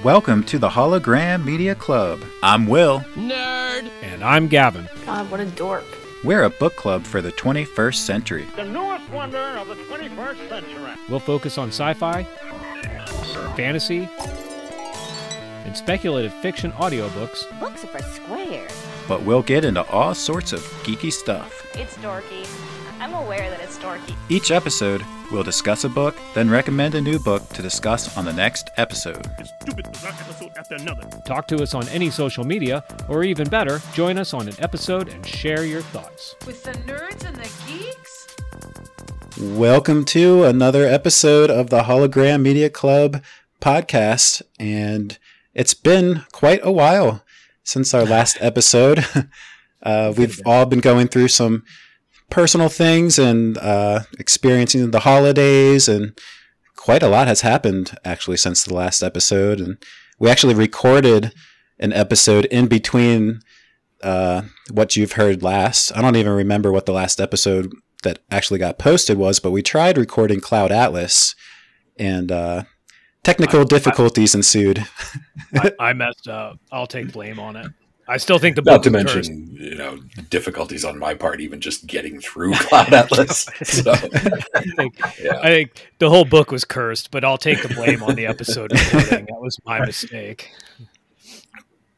Welcome to the HoloGraham Media Club. I'm Will. Nerd! And I'm Gavin. God, what a dork. We're a book club for the 21st century. The newest wonder of the 21st century. We'll focus on sci fi, fantasy, and speculative fiction audiobooks. Books are for squares. But we'll get into all sorts of geeky stuff. It's dorky. I'm aware that it's dorky. Each episode, we'll discuss a book, then recommend a new book to discuss on the next episode. Stupid bizarre episode after another. Talk to us on any social media, or even better, join us on an episode and share your thoughts. With the nerds and the geeks? Welcome to another episode of the HoloGraham Media Club podcast. And it's been quite a while since our last episode. Uh, we've all been going through some personal things and uh, experiencing the holidays, and quite a lot has happened actually since the last episode. And we actually recorded an episode in between uh, what you've heard last. I don't even remember what the last episode that actually got posted was, but we tried recording Cloud Atlas, and uh, technical difficulties ensued. I, I messed up. I'll take blame on it. I still think the Not to mention, cursed. you know, difficulties on my part, even just getting through Cloud Atlas. So, I think, yeah. I think the whole book was cursed, but I'll take the blame on the episode recording. That was my mistake.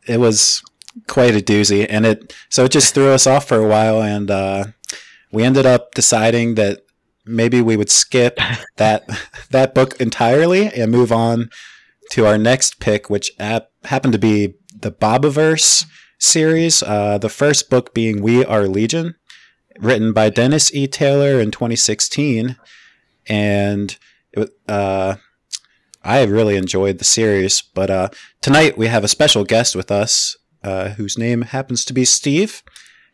it was quite a doozy and it so it just threw us off for a while and uh, we ended up deciding that maybe we would skip that that book entirely and move on to our next pick which ap- happened to be the Bobiverse series uh, the first book being we are legion written by dennis e taylor in 2016 and it, uh, i really enjoyed the series but uh, tonight we have a special guest with us uh, whose name happens to be Steve.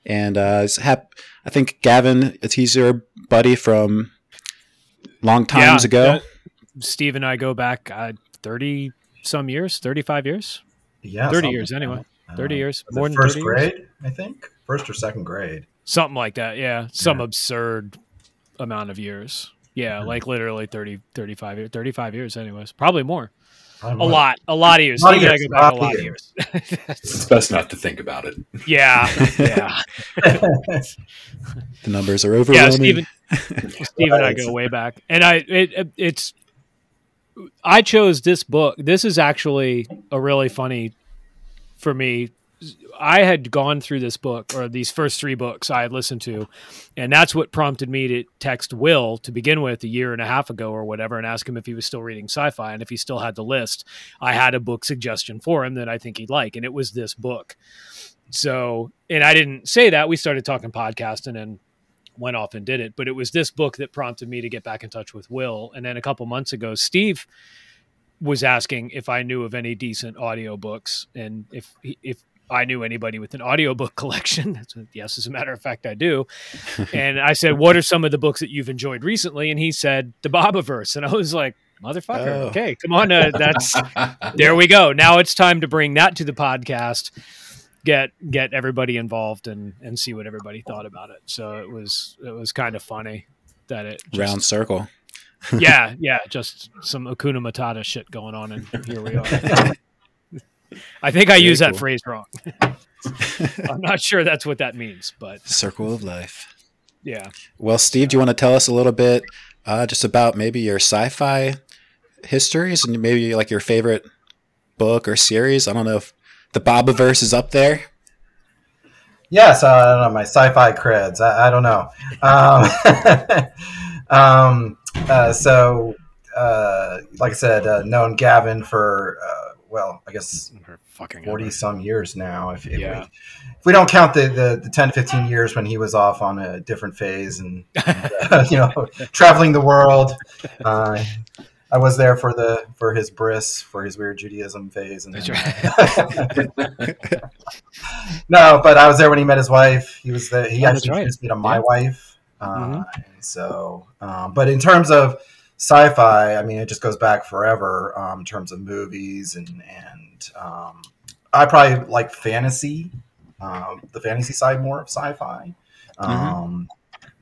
And uh, hap- I think Gavin, he's your buddy from long times Yeah, ago. Steve and I go back uh, 30 some years, 35 years, Yeah, 30 years like anyway. that. 30 Uh, years, was more than first 30 years? grade, I think, first or second grade. something like that. Yeah, some Yeah. absurd amount of years. Yeah, like literally 30, 35 years, 35 years, anyways. Probably more. A more. lot, a lot of years. A lot of Steve and I years, go back a lot of of years. it's best not to think about it. yeah, yeah, The numbers are yeah. overwhelming. Steven, Steve and I go way back, and I it, it, it's I chose this book. This is actually a really funny for me. I had gone through this book or these first three books I had listened to, and that's what prompted me to text Will to begin with a year and a half ago or whatever and ask him if he was still reading sci-fi and if he still had the list. I had a book suggestion for him that I think he'd like, and it was this book. So, and I didn't say that. We started talking podcasting and went off and did it. But it was this book that prompted me to get back in touch with Will. And then a couple months ago, Steve was asking if I knew of any decent audiobooks and if if I knew anybody with an audiobook collection. Yes, as a matter of fact, I do. and I said, "What are some of the books that you've enjoyed recently?" And he said, "The Bobiverse." And I was like, "Motherfucker, Oh. okay, come on, uh, that's there we go. Now it's time to bring that to the podcast. Get get everybody involved and and see what everybody thought about it. So it was it was kind of funny that it just, Round circle. yeah yeah just some Akuna Matata shit going on and here we are. I think I Very used that cool. phrase wrong. I'm not sure that's what that means, but Circle of life. yeah. Well, Steve, do you want to tell us a little bit uh, just about maybe your sci fi histories and maybe like your favorite book or series? I don't know if the Bobiverse is up there. Yes, uh, I don't know my sci-fi creds. I, I don't know. Um, um, uh, so, uh, like I said, uh, known Gavin for uh, well, I guess Fucking forty some years now. If, if, Yeah. we, if we don't count the, the, the 10, 15 years when he was off on a different phase and, and, uh, you know traveling the world. I was there for the for his bris for his weird Judaism phase, and That's then- no, but I was there when he met his wife. He was the he Oh, that's actually right. introduced me to my Yeah. wife. Uh, Mhm. and so, um, but in terms of sci-fi, I mean, it just goes back forever um, in terms of movies and and um, I probably like fantasy, um, the fantasy side more of sci-fi. Um,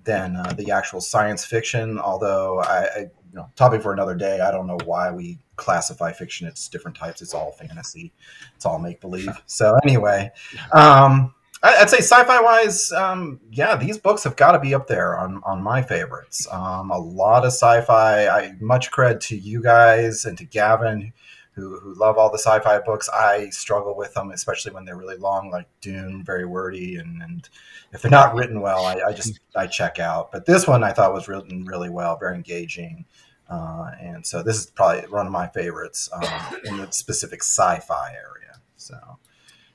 Than uh, the actual science fiction, although I, I you know, topic for another day. I don't know why we classify fiction. It's different types. It's all fantasy. It's all make believe. So anyway, um, I- I'd say sci-fi wise, um, yeah, these books have got to be up there on on my favorites. Um, a lot of sci-fi. I much cred to you guys and to Gavin, who who love all the sci-fi books. I struggle with them, especially when they're really long, like Dune, very wordy, and and if they're not written well, I, I just I check out. But this one I thought was written really well, very engaging. Uh, and so this is probably one of my favorites um, in the specific sci-fi area. So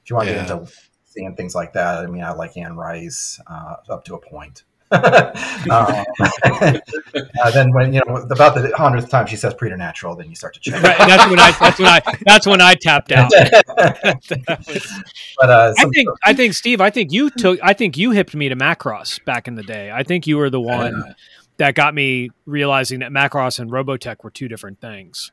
if you want to get into seeing things like that, I mean, I like Anne Rice uh, up to a point. uh, then when you know about the hundredth time she says preternatural, then you start to check. Right, that's when I that's when I that's when I tapped out. but uh, I think I think Steve, I think you took I think you hipped me to Macross back in the day. I think you were the one that got me realizing that Macross and Robotech were two different things.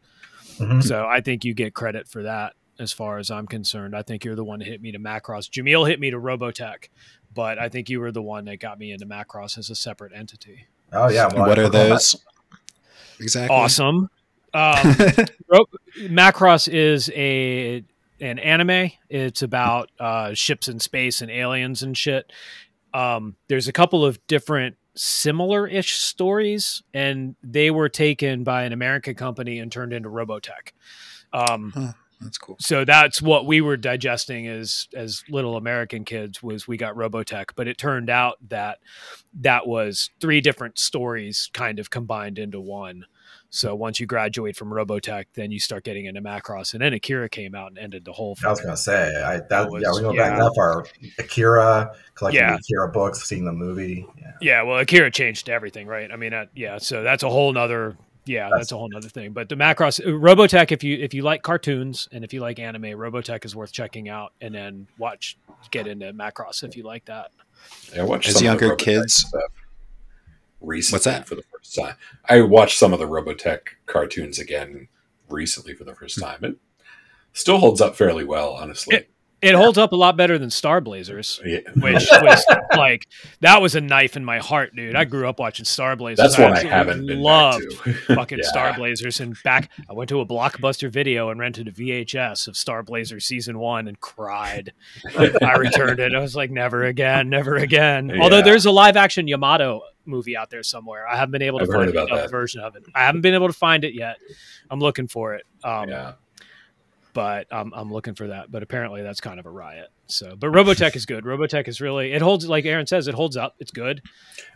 Mhm. So I think you get credit for that as far as I'm concerned. I think you're the one that hit me to Macross. Jameel hit me to Robotech, but I think you were the one that got me into Macross as a separate entity. oh yeah, well, what I are forgot about- those? Exactly. Awesome. Um, Macross is a an anime. It's about uh, ships in space and aliens and shit. Um, there's a couple of different similar-ish stories, and they were taken by an American company and turned into Robotech. Um, That's cool. so that's what we were digesting as as little American kids was we got Robotech, but it turned out that that was three different stories kind of combined into one. So once you graduate from Robotech, then you start getting into Macross, and then Akira came out and ended the whole. I was gonna say, I that, That was- yeah, we go yeah. back that far. Akira, collecting Yeah. the Akira books, seeing the movie. Yeah. Yeah, well, Akira changed everything, right? I mean, uh, yeah, so that's a whole nother. Yeah, that's, That's- a whole nother thing. But the Macross, uh, Robotech, if you if you like cartoons and if you like anime, Robotech is worth checking out, and then watch get into Macross if you like that. I watched As some of the younger kids- stuff recently What's that? for the first time. I watched some of the Robotech cartoons again recently for the first Hmm. time. It still holds up fairly well, honestly. It- It holds up a lot better than Star Blazers, Yeah. which was like that was a knife in my heart, dude. I grew up watching Star Blazers. That's one I absolutely haven't loved fucking Yeah. Star Blazers. And back, I went to a Blockbuster video and rented a VHS of Star Blazers season one and cried. I returned it. I was like, never again, never again. Although there's a live action Yamato movie out there somewhere. I haven't been able to I've find a about dubbed that. version of it. I haven't been able to find it yet. I'm looking for it. Um, yeah. But I'm, I'm looking for that. But apparently that's kind of a riot. So, but Robotech is good. Robotech is really it holds like Aaron says it holds up. It's good.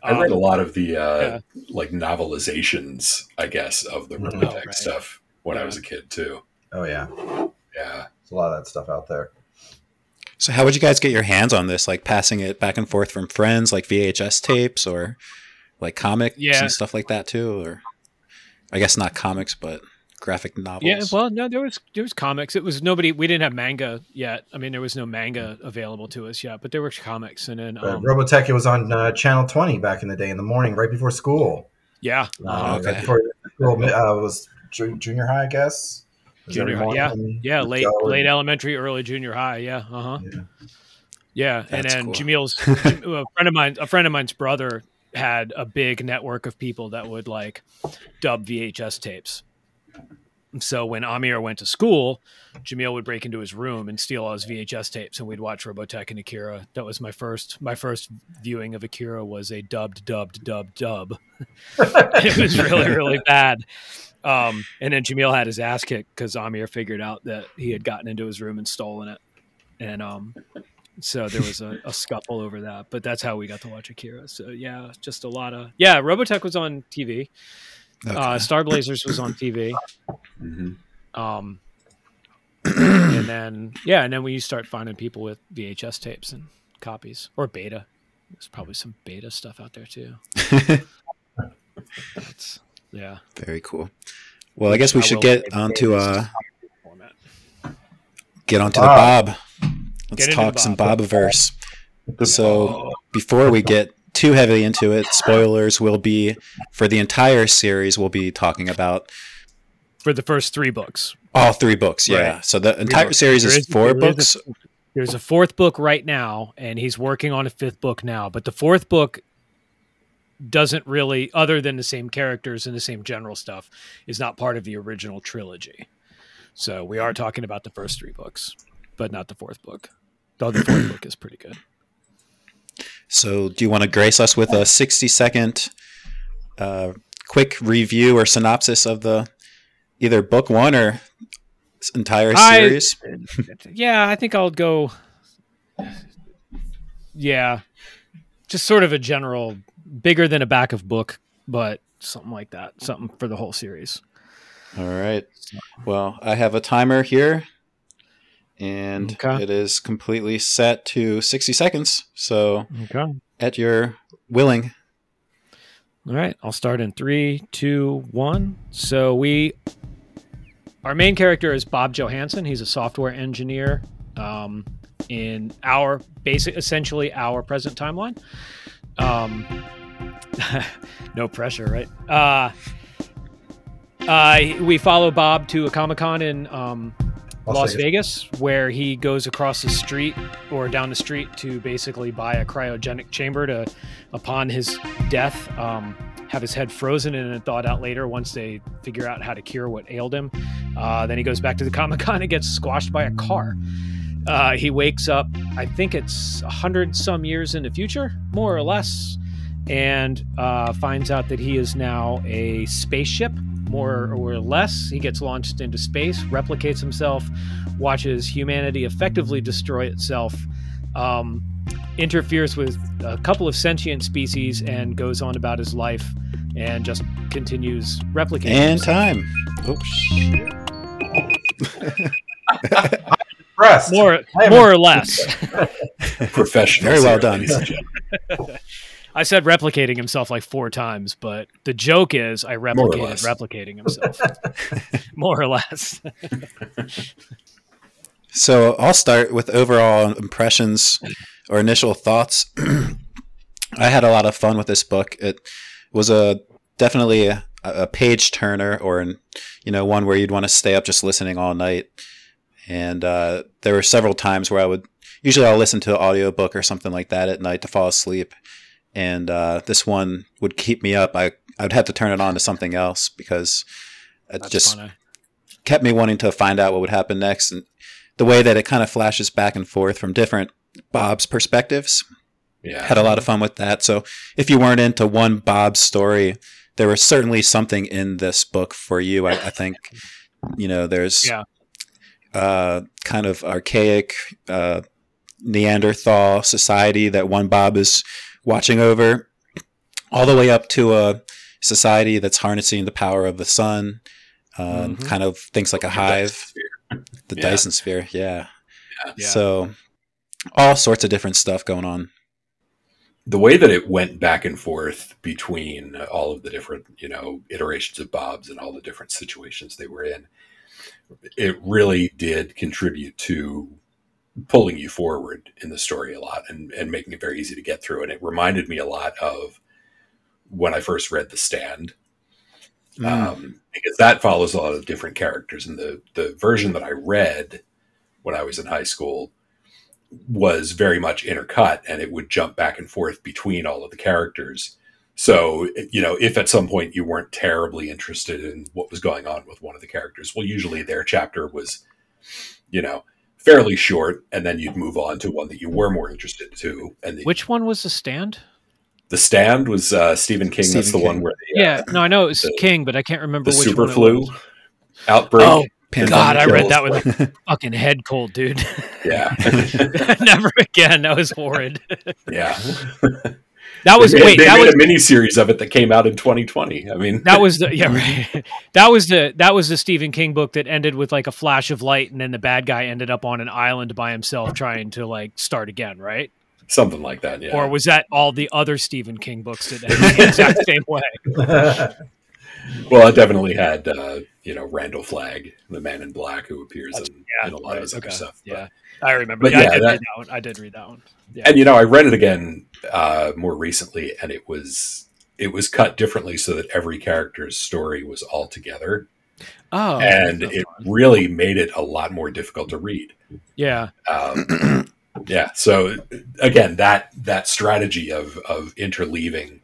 I read a Um, lot of the uh, yeah. like novelizations, I guess, of the Mhm. Robotech Oh, right. stuff when I was a kid too. Oh yeah, Yeah. there's a lot of that stuff out there. So how would you guys get your hands on this? Like passing it back and forth from friends, like VHS tapes, or like comics Yeah. and stuff like that too? Or I guess not comics, but graphic novels. Yeah, well, no, there was there was comics. It was nobody. We didn't have manga yet. I mean, there was no manga available to us yet, but there were comics, and then um, Robotech, it was on uh, Channel 20 back in the day in the morning, right before school. yeah, Uh, okay. Right before school uh, was junior high, I guess. It Junior high, morning. yeah, late go late elementary, early junior high. Yeah, uh huh. Yeah. Yeah, and then cool. Jamil's a friend of mine. A friend of mine's brother had a big network of people that would like dub VHS tapes. So when Amir went to school, Jamil would break into his room and steal all his VHS tapes, and we'd watch Robotech and Akira. That was my first my first viewing of Akira was a dubbed, dubbed, dubbed, dub. it was really, really bad. Um, and then Jamil had his ass kicked because Amir figured out that he had gotten into his room and stolen it, and um, so there was a, a scuffle over that. But that's how we got to watch Akira. So yeah, just a lot of yeah. Robotech was on TV. Okay. Uh, Star Blazers was on TV. hmm Um, and then yeah, and then when you start finding people with VHS tapes and copies or beta, there's probably some beta stuff out there too. That's, yeah. Very cool. Well, I guess we I should get say onto beta is uh just format. get onto the Bob. Bob. Let's Get talk the some Bob. Bobiverse. So before we get too heavily into it, spoilers will be for the entire series. We'll be talking about for the first three books. all three books. Yeah. Right. So the entire books. series is is- four there is books. There's a fourth book right now, and he's working on a fifth book now. But the fourth book doesn't really, other than the same characters and the same general stuff, is not part of the original trilogy. So we are talking about the first three books, but not the fourth book. Though the fourth book is pretty good. So, do you want to grace us with a 60 second uh, quick review or synopsis of the either book one or entire I- series? yeah, I think I'll go. Yeah, just sort of a general, bigger than a back of book, but something like that, something for the whole series. All right. Well, I have a timer here, and Okay. it is completely set to 60 seconds. So, Okay. at your willing. All right, I'll start in three, two, one. So we, our main character is Bob Johansson. He's a software engineer um, in our basic, essentially our present timeline. Um, no pressure, right? Uh, uh, we follow Bob to a Comic Con in um, Las Las Vegas. Vegas, where he goes across the street or down the street to basically buy a cryogenic chamber to, upon his death, um, have his head frozen and then thawed out later once they figure out how to cure what ailed him. Uh, then he goes back to the Comic Con and gets squashed by a car. Uh, he wakes up, I think it's a hundred some years in the future, more or less, and uh, finds out that he is now a spaceship, more or less. He gets launched into space, replicates himself, watches humanity effectively destroy itself, um, interferes with a couple of sentient species, and goes on about his life and just continues replicating. And himself. time. Oh, Impressed. More, more or less. Professional. Very well done. I said replicating himself like four times, but the joke is I replicated replicating himself. More or less. So I'll start with overall impressions or initial thoughts. I had a lot of fun with this book. It was a definitely a, a page turner, or an, you know one where you'd want to stay up just listening all night. And uh, there were several times where I would usually I'll listen to an audiobook or something like that at night to fall asleep. And uh, this one would keep me up. I I'd have to turn it on to something else because it That's just funny. kept me wanting to find out what would happen next and the way that it kind of flashes back and forth from different Bob's perspectives. Yeah. Had a lot of fun with that. So if you weren't into one Bob's story, there was certainly something in this book for you. I, I think, you know, there's Yeah. uh, kind of archaic uh, Neanderthal society that one Bob is watching over, all the way up to a society that's harnessing the power of the sun. Um, Mhm. Kind of things like a hive. The Yeah. Dyson sphere, yeah. Yeah. So all sorts of different stuff going on. the way that it went back and forth between all of the different, you know, iterations of Bob's and all the different situations they were in, it really did contribute to pulling you forward in the story a lot and, and making it very easy to get through. And it reminded me a lot of when I first read The Stand, Mm. um, because that follows a lot of different characters. And the, the version that I read when I was in high school was very much intercut and it would jump back and forth between all of the characters. So, you know, if at some point you weren't terribly interested in what was going on with one of the characters, well, usually their chapter was, you know, fairly short, and then you'd move on to one that you were more interested to. And the, Which one was the stand? the stand was uh, Stephen King. That's Stephen the one King. where the, uh, Yeah, no, I know it was the- King, but I can't remember the which super one it flu was. outbreak. Oh, God, I read that with a fucking head cold, dude. Yeah, Never again. That was horrid. yeah. That was they made, wait. they That made was a mini series of it that came out in 2020. I mean, that was the yeah right. That was the that was the Stephen King book that ended with like a flash of light, and then the bad guy ended up on an island by himself trying to like start again, right? something like that. Yeah. Or was that all the other Stephen King books that ended the exact same way? Well, it definitely had, uh, you know, Randall Flagg, the Man in Black, who appears in, Yeah, in a lot right, of his other stuff. But- Yeah, I remember. but yeah, yeah, I did that- read that one. I did read that one. Yeah. and you know, I read it again uh, more recently, and it was it was cut differently so that every character's story was all together, oh, and that's it fun. really made it a lot more difficult to read. yeah, Um, yeah. So again, that that strategy of of interleaving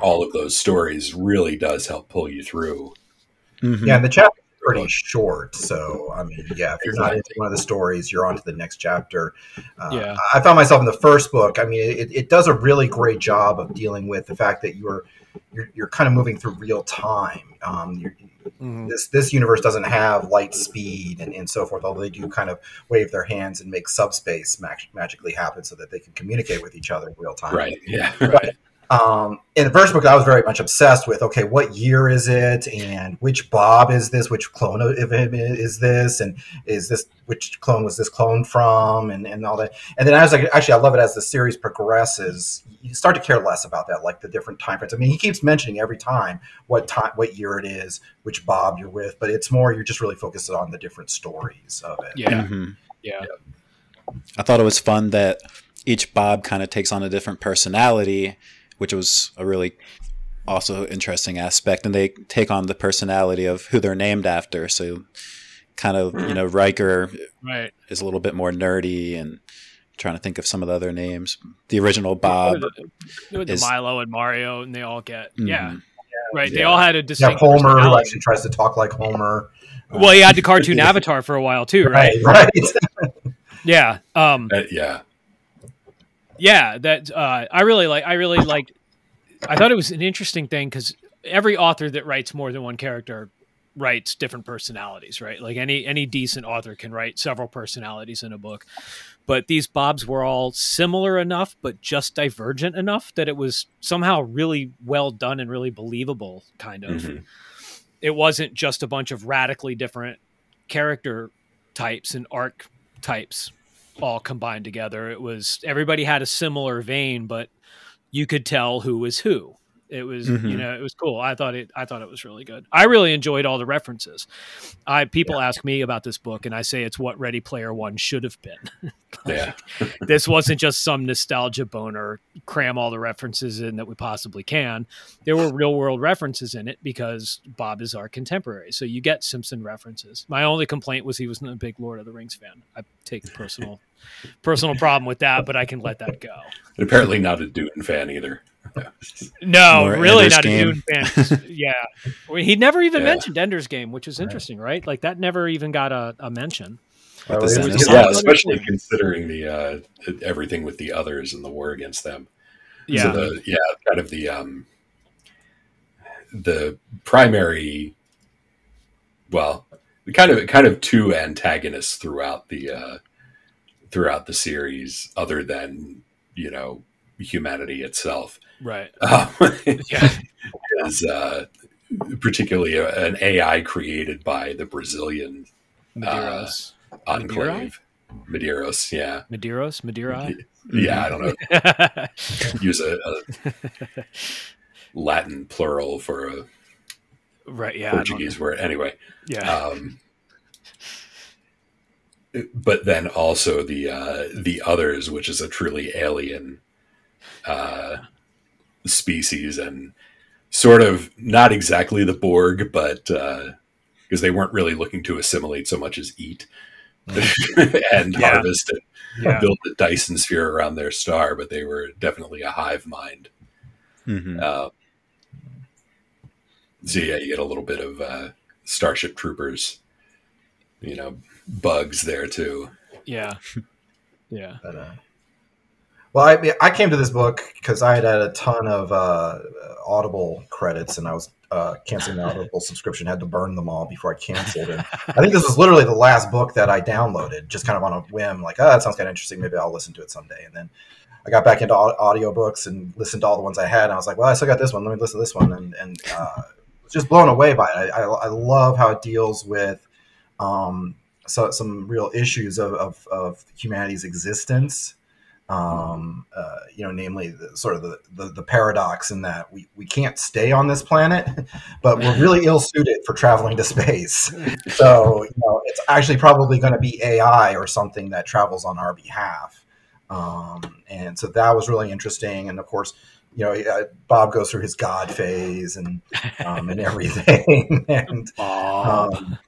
all of those stories really does help pull you through. Mhm. Yeah, and the chapter is pretty short, so I mean, yeah, if you're not into one of the stories, you're on to the next chapter. Uh, Yeah. I found myself in the first book. I mean, it, it does a really great job of dealing with the fact that you're you're, you're kind of moving through real time. Um, Mhm. this this universe doesn't have light speed and, and so forth, although they do kind of wave their hands and make subspace mag- magically happen so that they can communicate with each other in real time. Right. Yeah. Right. Um, in the first book, I was very much obsessed with okay, what year is it, and which Bob is this, which clone of him is this, and is this which clone was this clone from, and, and all that. And then I was like, actually, I love it as the series progresses. You start to care less about that, like the different time frames. I mean, he keeps mentioning every time what time, what year it is, which Bob you're with, but it's more you're just really focused on the different stories of it. Yeah. Mhm. Yeah. I thought it was fun that each Bob kind of takes on a different personality, which was a really also interesting aspect. And they take on the personality of who they're named after. So, kind of, you know, Riker Right. is a little bit more nerdy and trying to think of some of the other names. The original Bob. With the is- Milo and Mario, and they all get yeah, Mhm. right. They all had a Yeah, distinct. Homer, who personality. actually tries to talk like Homer. Well, he had the cartoon avatar for a while too, right? right, right. Yeah. Um. Uh, yeah. Yeah that uh, i really like i really liked i thought it was an interesting thing because every author that writes more than one character writes different personalities right? Like any any decent author can write several personalities in a book. But these bobs were all similar enough but just divergent enough that it was somehow really well done and really believable kind of. Mhm. it wasn't just a bunch of radically different character types and arc types all combined together. It was everybody had a similar vein, but you could tell who was who. It was you Mhm. know it was cool. I thought it I thought it was really good. I really enjoyed all the references. I people ask me about this book and I say it's what Ready Player One should have been. Yeah. this wasn't just some nostalgia boner cram all the references in that we possibly can. There were real world references in it because Bob is our contemporary. So you get Simpson references. My only complaint was he wasn't a big Lord of the Rings fan. I take personal personal problem with that, but I can let that go. And apparently not a Dune fan either. No, More really Ender's not Game. a Dune fan. yeah. Well, He never even Yeah. mentioned Ender's Game, which is interesting, right? Like that never even got a, a mention. With Well, was- Song. Yeah, especially considering the uh, everything with the others and the war against them. Yeah. So the, yeah, kind of the um, the primary, well, kind of kind of two antagonists throughout the uh, throughout the series, other than you know humanity itself, right. um, Yeah. is uh, particularly an AI created by the Brazilian Medeiros. enclave, Medeiros. Yeah, Medeiros? Madeira? yeah. I don't know. Use a, a Latin plural for a right, Yeah. Portuguese word. Anyway. Yeah. um, but then also the uh, the others, which is a truly alien uh, species and sort of not exactly the Borg, but because they weren't really looking to assimilate so much as eat and Yeah. harvest and yeah. build the Dyson sphere around their star, but they were definitely a hive mind. Mhm. Uh, so yeah, you get a little bit of uh, Starship Troopers, you know, bugs there too. Yeah. Yeah. But, uh, well, I, I came to this book because I had had a ton of uh, Audible credits, and I was uh, canceling the Audible subscription. Had to burn them all before I canceled it. I think this was literally the last book that I downloaded, just kind of on a whim. Like, oh, that sounds kind of interesting. Maybe I'll listen to it someday. And then I got back into au- audiobooks and listened to all the ones I had. And I was like, well, I still got this one. Let me listen to this one. And, and uh, was just blown away by it. I, I, I love how it deals with um, so, some real issues of, of, of humanity's existence. Um, uh, you know, namely the, sort of the, the, the paradox in that we, we can't stay on this planet, but we're really ill suited for traveling to space. So, you know, it's actually probably going to be AI or something that travels on our behalf. Um, and so that was really interesting. And of course, you know, uh, Bob goes through his God phase and um, and everything. and um,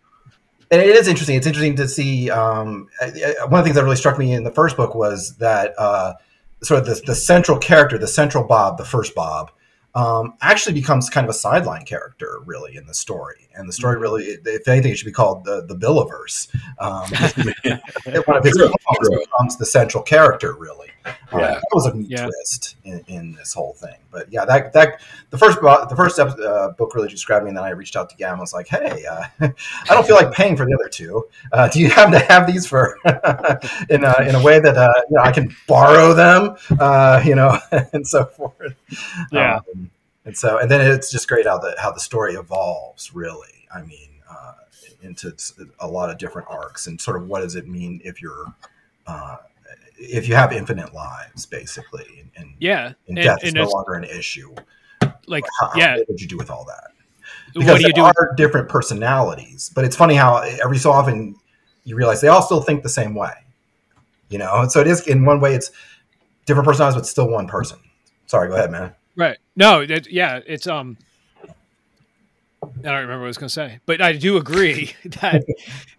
and it is interesting. It's interesting to see. Um, one of the things that really struck me in the first book was that uh, sort of the, the central character, the central Bob, the first Bob, um, actually becomes kind of a sideline character, really, in the story. And the story really, if anything, it should be called the the Billiverse. Um, one of his becomes the central character, really. Um, Yeah. that was a neat Yeah. twist in, in this whole thing. But yeah, that that the first bo- the first ep- uh, book really just grabbed me, and then I reached out to Gavin. and was like, "Hey, uh, I don't feel like paying for the other two. Uh, do you happen to have these for in a, in a way that uh, you know I can borrow them? Uh, you know, and so forth." Yeah. Um, and so, and then it's just great how the how the story evolves. Really, I mean, uh, into a lot of different arcs, and sort of what does it mean if you're uh, if you have infinite lives, basically, and, Yeah, and and, death is and no longer an issue. like How, yeah. what would you do with all that? What Because do you there do? are different personalities, but it's funny how every so often you realize they all still think the same way. You know, and so it is in one way it's different personalities, but still one person. Sorry, go ahead, man. Right. No, that, yeah, it's um I don't remember what I was going to say, but I do agree that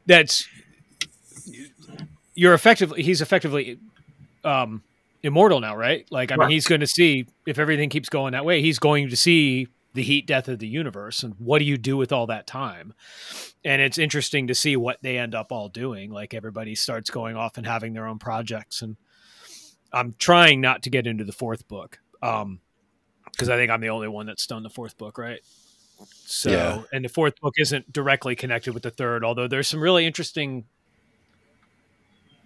that's you're effectively he's effectively um immortal now, right? Like I mean he's going to see if everything keeps going that way, he's going to see the heat death of the universe and what do you do with all that time? And it's interesting to see what they end up all doing. Like everybody starts going off and having their own projects and I'm trying not to get into the fourth book. Um because I think I'm the only one that's done the fourth book, right? So, Yeah. and the fourth book isn't directly connected with the third, although there's some really interesting.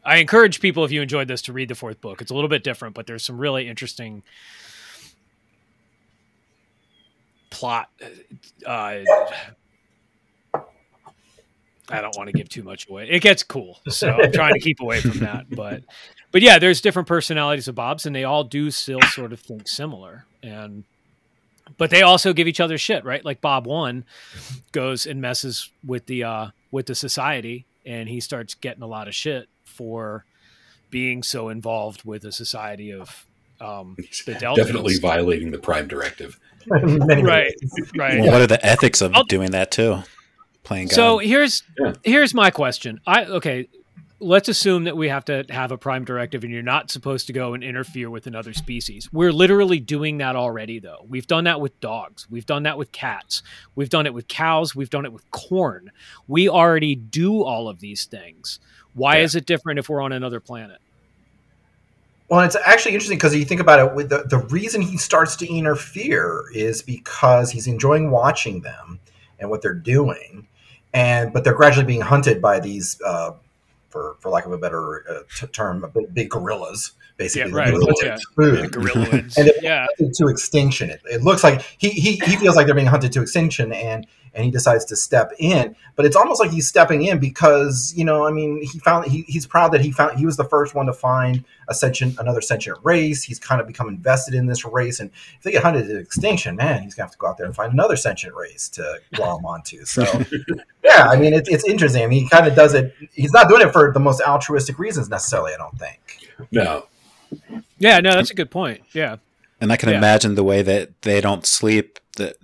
I encourage people, if you enjoyed this, to read the fourth book. It's a little bit different, but there's some really interesting plot. Uh, I don't want to give too much away. It gets cool, so I'm trying to keep away from that. But, but yeah, there's different personalities of Bob's, and they all do still sort of think similar, and but they also give each other shit, right? Like Bob one goes and messes with the uh, with the society, and he starts getting a lot of shit for being so involved with a society of um, the Deltans. Definitely violating the Prime Directive. Right, right. Well, what are the ethics of I'll- doing that too? Playing God. So here's Yeah. here's my question. I okay, let's assume that we have to have a prime directive and you're not supposed to go and interfere with another species. We're literally doing that already though. We've done that with dogs. We've done that with cats. We've done it with cows, we've done it with corn. We already do all of these things. Why Yeah. is it different if we're on another planet? Well, it's actually interesting because you think about it. With the, the reason he starts to interfere is because he's enjoying watching them and what they're doing, and but they're gradually being hunted by these, uh, for for lack of a better uh, t- term, big, big gorillas, basically. Yeah, right. The Yeah. food. The gorillas. And it- yeah. to extinction. It, it looks like he, he he feels like they're being hunted to extinction, and and he decides to step in. But it's almost like he's stepping in because you know, I mean, he found he, he's proud that he found he was the first one to find a sentient another sentient race. He's kind of become invested in this race, and if they get hunted to extinction, man, he's gonna have to go out there and find another sentient race to glom onto. So. Yeah, I mean, it's it's interesting. I mean, he kind of does it. He's not doing it for the most altruistic reasons necessarily. I don't think. No, Yeah, no, that's a good point. Yeah. And I can Yeah. imagine the way that they don't sleep, that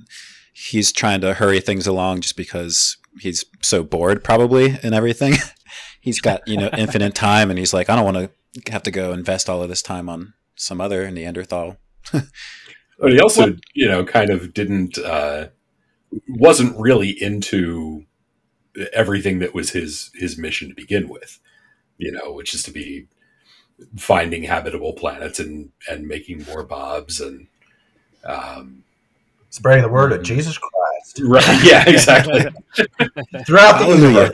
he's trying to hurry things along just because he's so bored, probably, and everything. he's got, you know, infinite time, and he's like, I don't want to have to go invest all of this time on some other Neanderthal. but he also, you know, kind of didn't, uh, wasn't really into everything that was his his mission to begin with. You know, which is to be finding habitable planets and and making more bobs and. Um, Spreading the word of Jesus Christ right. Yeah. Exactly. throughout the Hallelujah.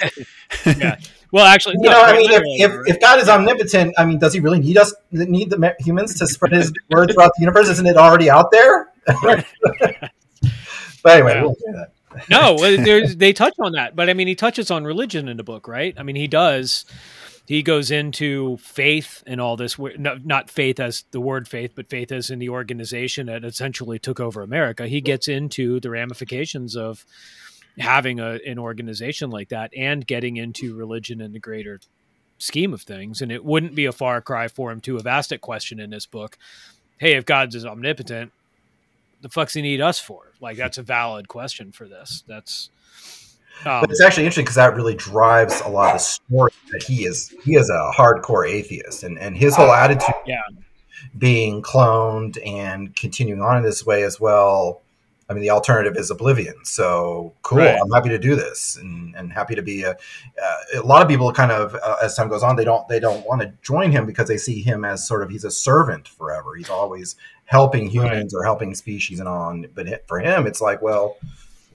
universe. Well, actually, You no, know, I mean, if, if, if God is omnipotent, I mean, does he really need us, need the humans to spread his word throughout the universe? Isn't it already out there? but anyway, Yeah. we'll do that. no, there's, they touch on that, but I mean, he touches on religion in the book, right? I mean, he does. He goes into faith and all this. not faith as the word faith, but faith as in the organization that essentially took over America. He gets into the ramifications of having a, an organization like that and getting into religion in the greater scheme of things. And it wouldn't be a far cry for him to have asked that question in this book. Hey, if God's is omnipotent, the fuck's he need us for? Like that's a valid question for this. That's um, But it's actually interesting because that really drives a lot of the story that he is he is a hardcore atheist and, and his whole attitude Yeah. being cloned and continuing on in this way as well. I mean, the alternative is oblivion. So cool. Right. I'm happy to do this, and, and happy to be a. Uh, a lot of people kind of, uh, as time goes on, they don't they don't want to join him because they see him as sort of he's a servant forever. He's always helping humans or helping species and on. But for him, it's like, well,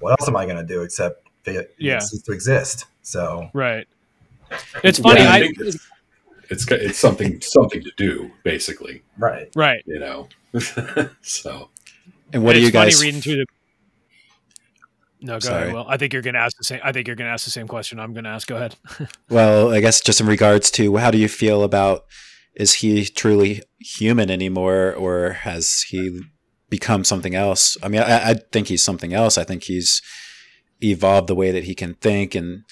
what else am I going to do except it Yeah. cease to exist? So Right. It's funny. Yeah, I I, think it's, it's it's something something to do basically, right. right. you know. so And what do it's you guys? funny reading through the. No, go Sorry. ahead. Well, I think you're going to ask the same. I think you're going to ask the same question. I'm going to ask. Go ahead. Well, I guess just in regards to how do you feel about is he truly human anymore, or has he become something else? I mean, I, I think he's something else. I think he's evolved the way that he can think and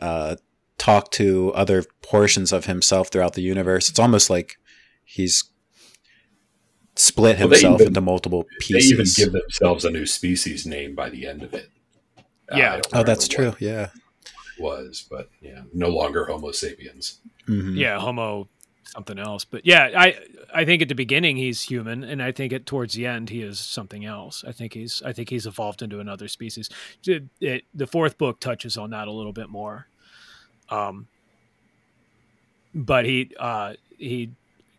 uh, talk to other portions of himself throughout the universe. It's almost like he's split Well, himself even- into multiple pieces. they even give themselves a new species name by the end of it. Uh, Yeah. I don't oh, that's true. Yeah. it was, but yeah, no longer Homo sapiens. Mhm. yeah, Homo something else. But yeah, I I think at the beginning he's human, and I think at towards the end he is something else. I think he's I think he's evolved into another species. It, it, the fourth book touches on that a little bit more. Um, but he uh, he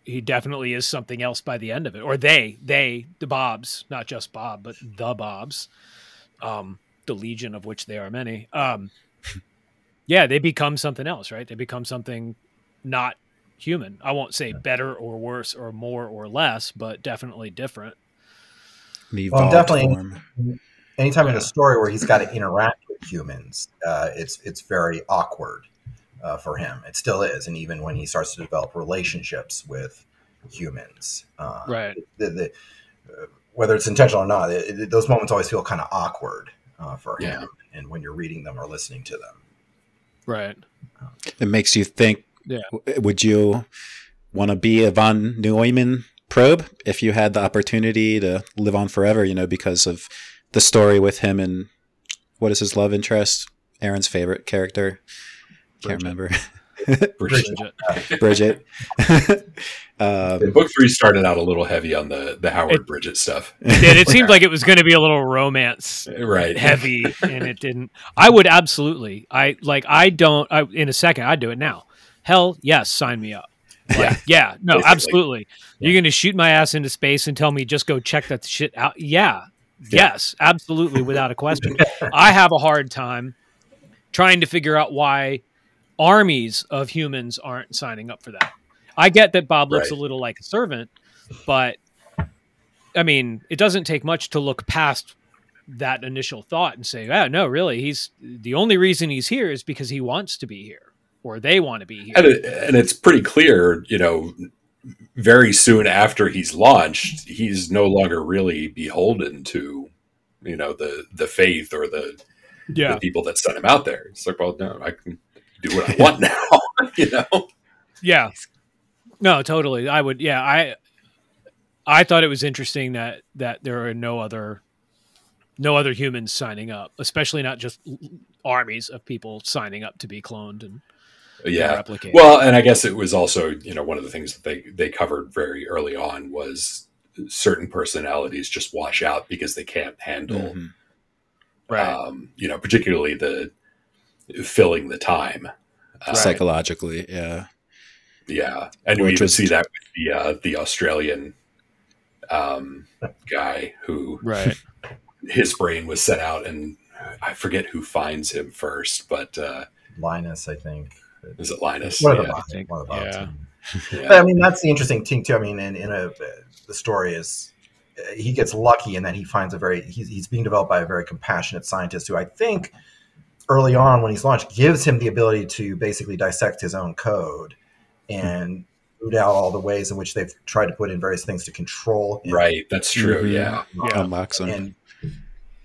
he definitely is something else by the end of it, or they they the Bobs, not just Bob, but the Bobs, um, the legion of which there are many. Um, yeah, they become something else, right? They become something not human. I won't say better or worse or more or less, but definitely different. The Well, definitely- form. anytime in a story where he's got to interact with humans, uh, it's it's very awkward uh, for him. It still is, and even when he starts to develop relationships with humans, uh, Right. the, the, uh, whether it's intentional or not, it, it- those moments always feel kind of awkward uh, for him. Yeah. And when you're reading them or listening to them, Right. It makes you think. Yeah. Would you want to be a von Neumann probe if you had the opportunity to live on forever? You know, because of the story with him and what is his love interest? Aaron's favorite character. Can't remember. Bridget. Bridget. Bridget. um, Book three started out a little heavy on the the Howard It- Bridget stuff, It, did. it seemed like it was going to be a little romance right? heavy, and it didn't. I would absolutely. I like. I don't. I, in a second, I'd do it now. Hell yes, sign me up. Yeah. Yeah, no, Basically. absolutely. You're going to shoot my ass into space and tell me just go check that shit out. Yeah, yes, absolutely, without a question. I have a hard time trying to figure out why armies of humans aren't signing up for that. I get that Bob looks Right. a little like a servant, but I mean, it doesn't take much to look past that initial thought and say, "Ah, no, really, he's the only reason he's here is because he wants to be here, or they want to be here." and it, and it's pretty clear, you know, very soon after he's launched, he's no longer really beholden to, you know, the the faith or the, yeah, the people that sent him out there. It's like, well, no, I can do what I want now, you know. Yeah. No, totally. I would yeah, I I thought it was interesting that that there are no other no other humans signing up, especially not just l- armies of people signing up to be cloned and Yeah. replicated. Well, and I guess it was also, you know, one of the things that they they covered very early on was certain personalities just wash out because they can't handle, mhm. right. um, you know, particularly the filling the time. Uh, Psychologically, yeah. Yeah, and we Which even was- see that with the uh, the Australian um, guy who right. his brain was set out, and I forget who finds him first, but uh, Linus, I think. Is it Linus? One of the Yeah. Think- one of the yeah. Yeah. But I mean, that's the interesting thing too. I mean, in, in a the story is uh, he gets lucky in that he finds a very he's, he's being developed by a very compassionate scientist who I think early on when he's launched gives him the ability to basically dissect his own code and root out all the ways in which they've tried to put in various things to control him. Right, that's true. Mhm. Yeah, Yeah. Unlocks him. and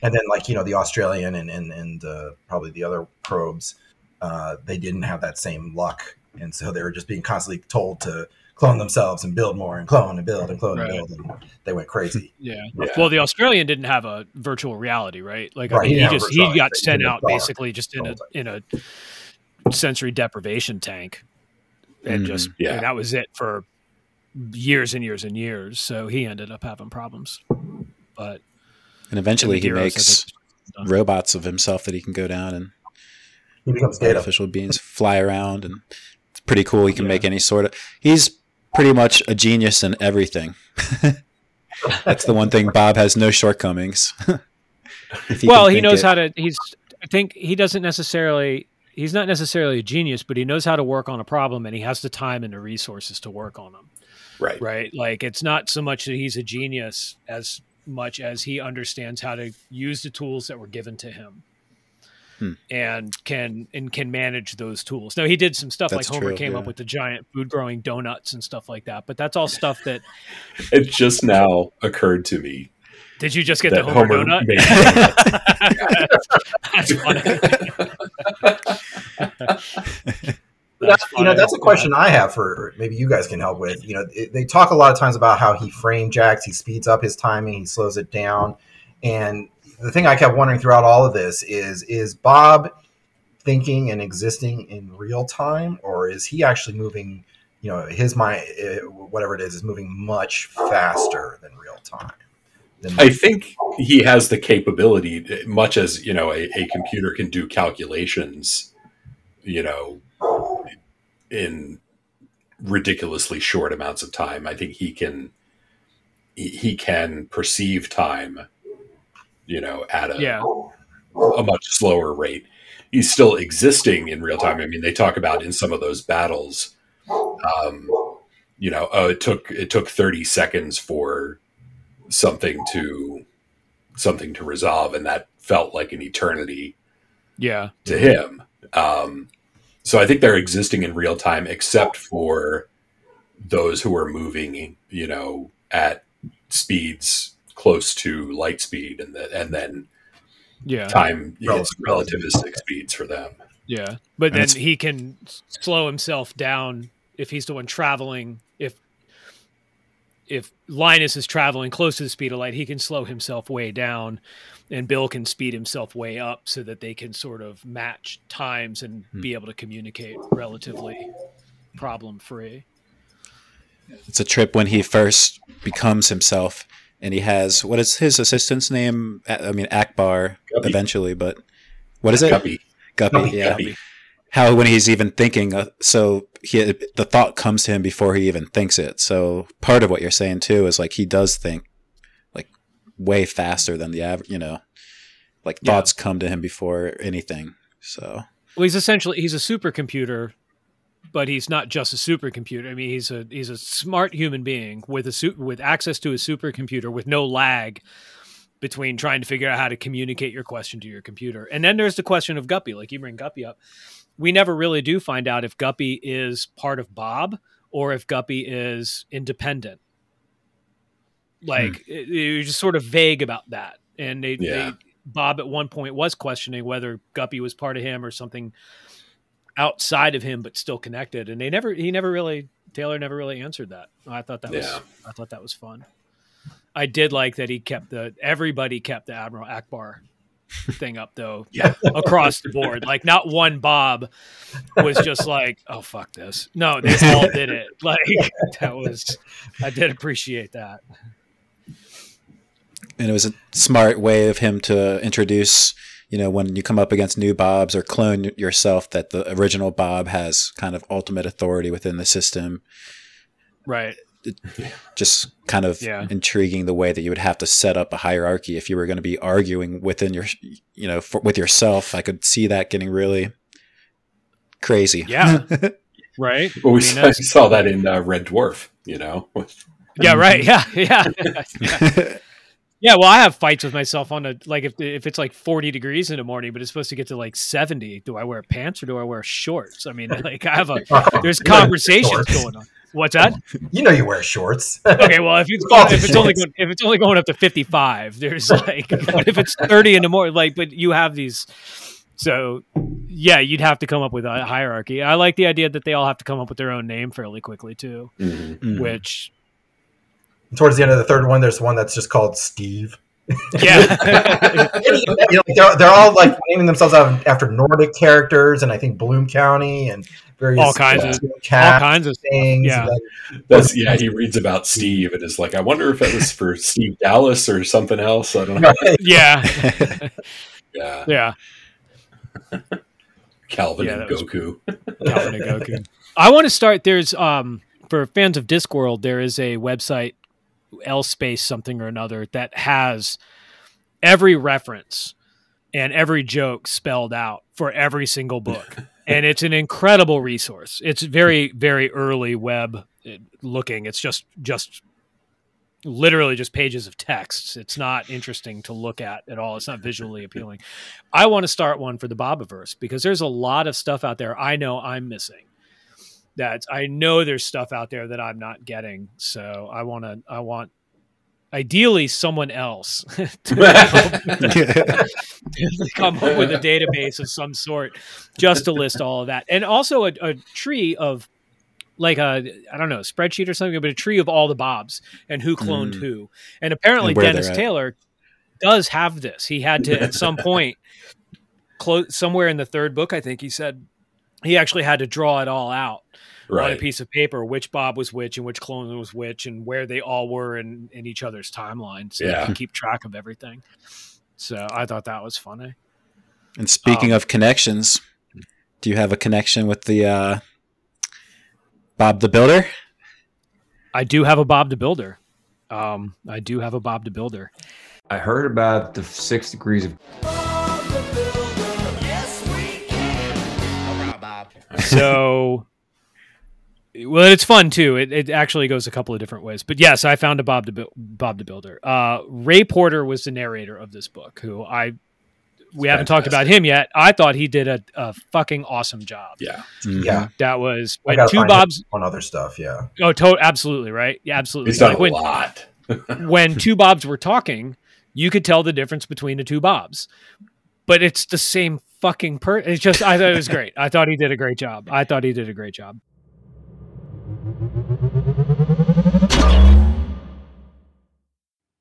and then like you know the Australian and and and uh, probably the other probes, uh, they didn't have that same luck, and so they were just being constantly told to clone themselves and build more and clone and build and clone Right. and build, and they went crazy. Yeah. Yeah. Well, the Australian didn't have a virtual reality, right? Like I mean, he he, just he got reality, sent was out basically just in a in a sensory deprivation tank, and Mhm. just Yeah. and that was it for years and years and years. So he ended up having problems. But And eventually he Medeiros, makes think, is done. robots of himself that he can go down and He becomes data. artificial beings fly around and it's pretty cool. He can Yeah. make any sort of he's pretty much a genius in everything. That's the one thing Bob has no shortcomings. He well, he knows it- how to. He's. I think he doesn't necessarily. He's not necessarily a genius, but he knows how to work on a problem, and he has the time and the resources to work on them. Right. Right? Like it's not so much that he's a genius as much as he understands how to use the tools that were given to him. Hmm. And can and can manage those tools. Now he did some stuff That's like Homer true, came up with the giant food growing donuts and stuff like that. But that's all stuff that It just now occurred to me did you just get the Homer, Homer donut? made That's funny. That's, you know, that's a question I have for maybe you guys can help with. You know, it, they talk a lot of times about how he frame jacks, he speeds up his timing, he slows it down, and the thing I kept wondering throughout all of this is: is Bob thinking and existing in real time, or is he actually moving? You know, his mind, eh, whatever it is, is moving much faster than real time. I think he has the capability, much as you know, a, a computer can do calculations, you know, in ridiculously short amounts of time. I think he can he, he can perceive time, you know, at a Yeah. a much slower rate. He's still existing in real time. I mean, they talk about in some of those battles, um, you know, oh, it took it took thirty seconds for something to something to resolve, and that felt like an eternity Yeah. to him. Um, so I think they're existing in real time, except for those who are moving, you know, at speeds close to light speed, and the, and then Yeah. time is Relative. relativistic speeds for them. Yeah, but And then he can slow himself down if he's the one traveling. If if Linus is traveling close to the speed of light, he can slow himself way down, and Bill can speed himself way up so that they can sort of match times and Hmm. be able to communicate relatively problem free. It's a trip when he first becomes himself, and he has what is his assistant's name? I mean Ackbar Guppy. eventually, but what is it? Guppy. Guppy. Guppy, yeah. Guppy. How when he's even thinking, uh, so he the thought comes to him before he even thinks it. So part of what you're saying too is like he does think like way faster than the average. You know, like Yeah. thoughts come to him before anything. So Well, he's essentially he's a supercomputer, but he's not just a supercomputer. I mean, he's a he's a smart human being with a su- with access to a supercomputer with no lag between trying to figure out how to communicate your question to your computer. And then there's the question of Guppy. Like you bring Guppy up, we never really do find out if Guppy is part of Bob or if Guppy is independent. Like hmm. it, it was just sort of vague about that, and they, Yeah. they Bob at one point was questioning whether Guppy was part of him or something outside of him, but still connected. And they never, he never really, Taylor never really answered that. I thought that was i thought that was fun. I did like that he kept the, everybody kept the Admiral Ackbar thing up though, Yeah. across the board. Like not one Bob was just like, oh, fuck this. No, they all did it. Like that was, I did appreciate that. and it was a smart way of him to introduce you know when you come up against new bobs or clone yourself that the original bob has kind of ultimate authority within the system Right. just kind of Yeah. intriguing the way that you would have to set up a hierarchy if you were going to be arguing within your you know for, with yourself i could see that getting really crazy Yeah. Right. Well, we I mean, saw, saw that in uh, Red Dwarf, you know. Yeah, right. Yeah, yeah, yeah. Yeah, Well, I have fights with myself on a like if if it's like forty degrees in the morning, but it's supposed to get to like seventy. Do I wear pants or do I wear shorts? I mean, like I have a there's conversations Shorts. going on. What's that? You know you wear shorts. Okay, well if it's if it's only going, if it's only going up to fifty five, there's like but if it's thirty in the morning, like but you have these. So yeah, you'd have to come up with a hierarchy. I like the idea that they all have to come up with their own name fairly quickly too, Mhm. Mm. Which Towards the end of the third one, there's one that's just called Steve. Yeah. you know, they're, they're all like naming themselves after Nordic characters, and I think Bloom County and various All kinds uh, of- all kinds of things. yeah. and That's yeah. He reads about Steve and is like, I wonder if it was for Steve Dallas or something else. I don't know. yeah. Yeah, Yeah. Calvin Yeah, and Goku. Calvin and Goku. I want to start. There's um for fans of Discworld, there is a website, L space something or another, that has every reference and every joke spelled out for every single book, and it's an incredible resource. It's very very early web uh, looking. It's just just literally just pages of texts. It's not interesting to look at at all. It's not visually appealing. I want to start one for the Bobiverse because there's a lot of stuff out there I know I'm missing. That I know there's stuff out there that I'm not getting. So I want to. I want ideally someone else to come up with a database of some sort just to list all of that, and also a, a tree of like a I don't know spreadsheet or something, but a tree of all the Bobs and who cloned Mm. who. And apparently And Dennis. Taylor does have this. He had to at some point close somewhere in the third book. I think he said he actually had to draw it all out on a piece of paper, which Bob was which and which clone was which, and where they all were in, in each other's timeline, so Yeah. they can keep track of everything. So I thought that was funny. and speaking Um, of connections, do you have a connection with the uh, Bob the Builder? I do have a Bob the Builder. Um, I do have a Bob the Builder. I heard about the six degrees of so well it's fun too. It, it actually goes a couple of different ways. But yes i found a bob the Bu- bob the builder. Uh, ray porter was the narrator of this book who i we haven't talked about him yet. I thought he did a, a fucking awesome job. Yeah. Mhm. Yeah, that was when two bobs on other stuff. Yeah, oh to- absolutely right? Yeah absolutely. He's done Like a when, lot. when two bobs were talking you could tell the difference between the two bobs. But it's the same fucking per it's just i thought it was great i thought he did a great job i thought he did a great job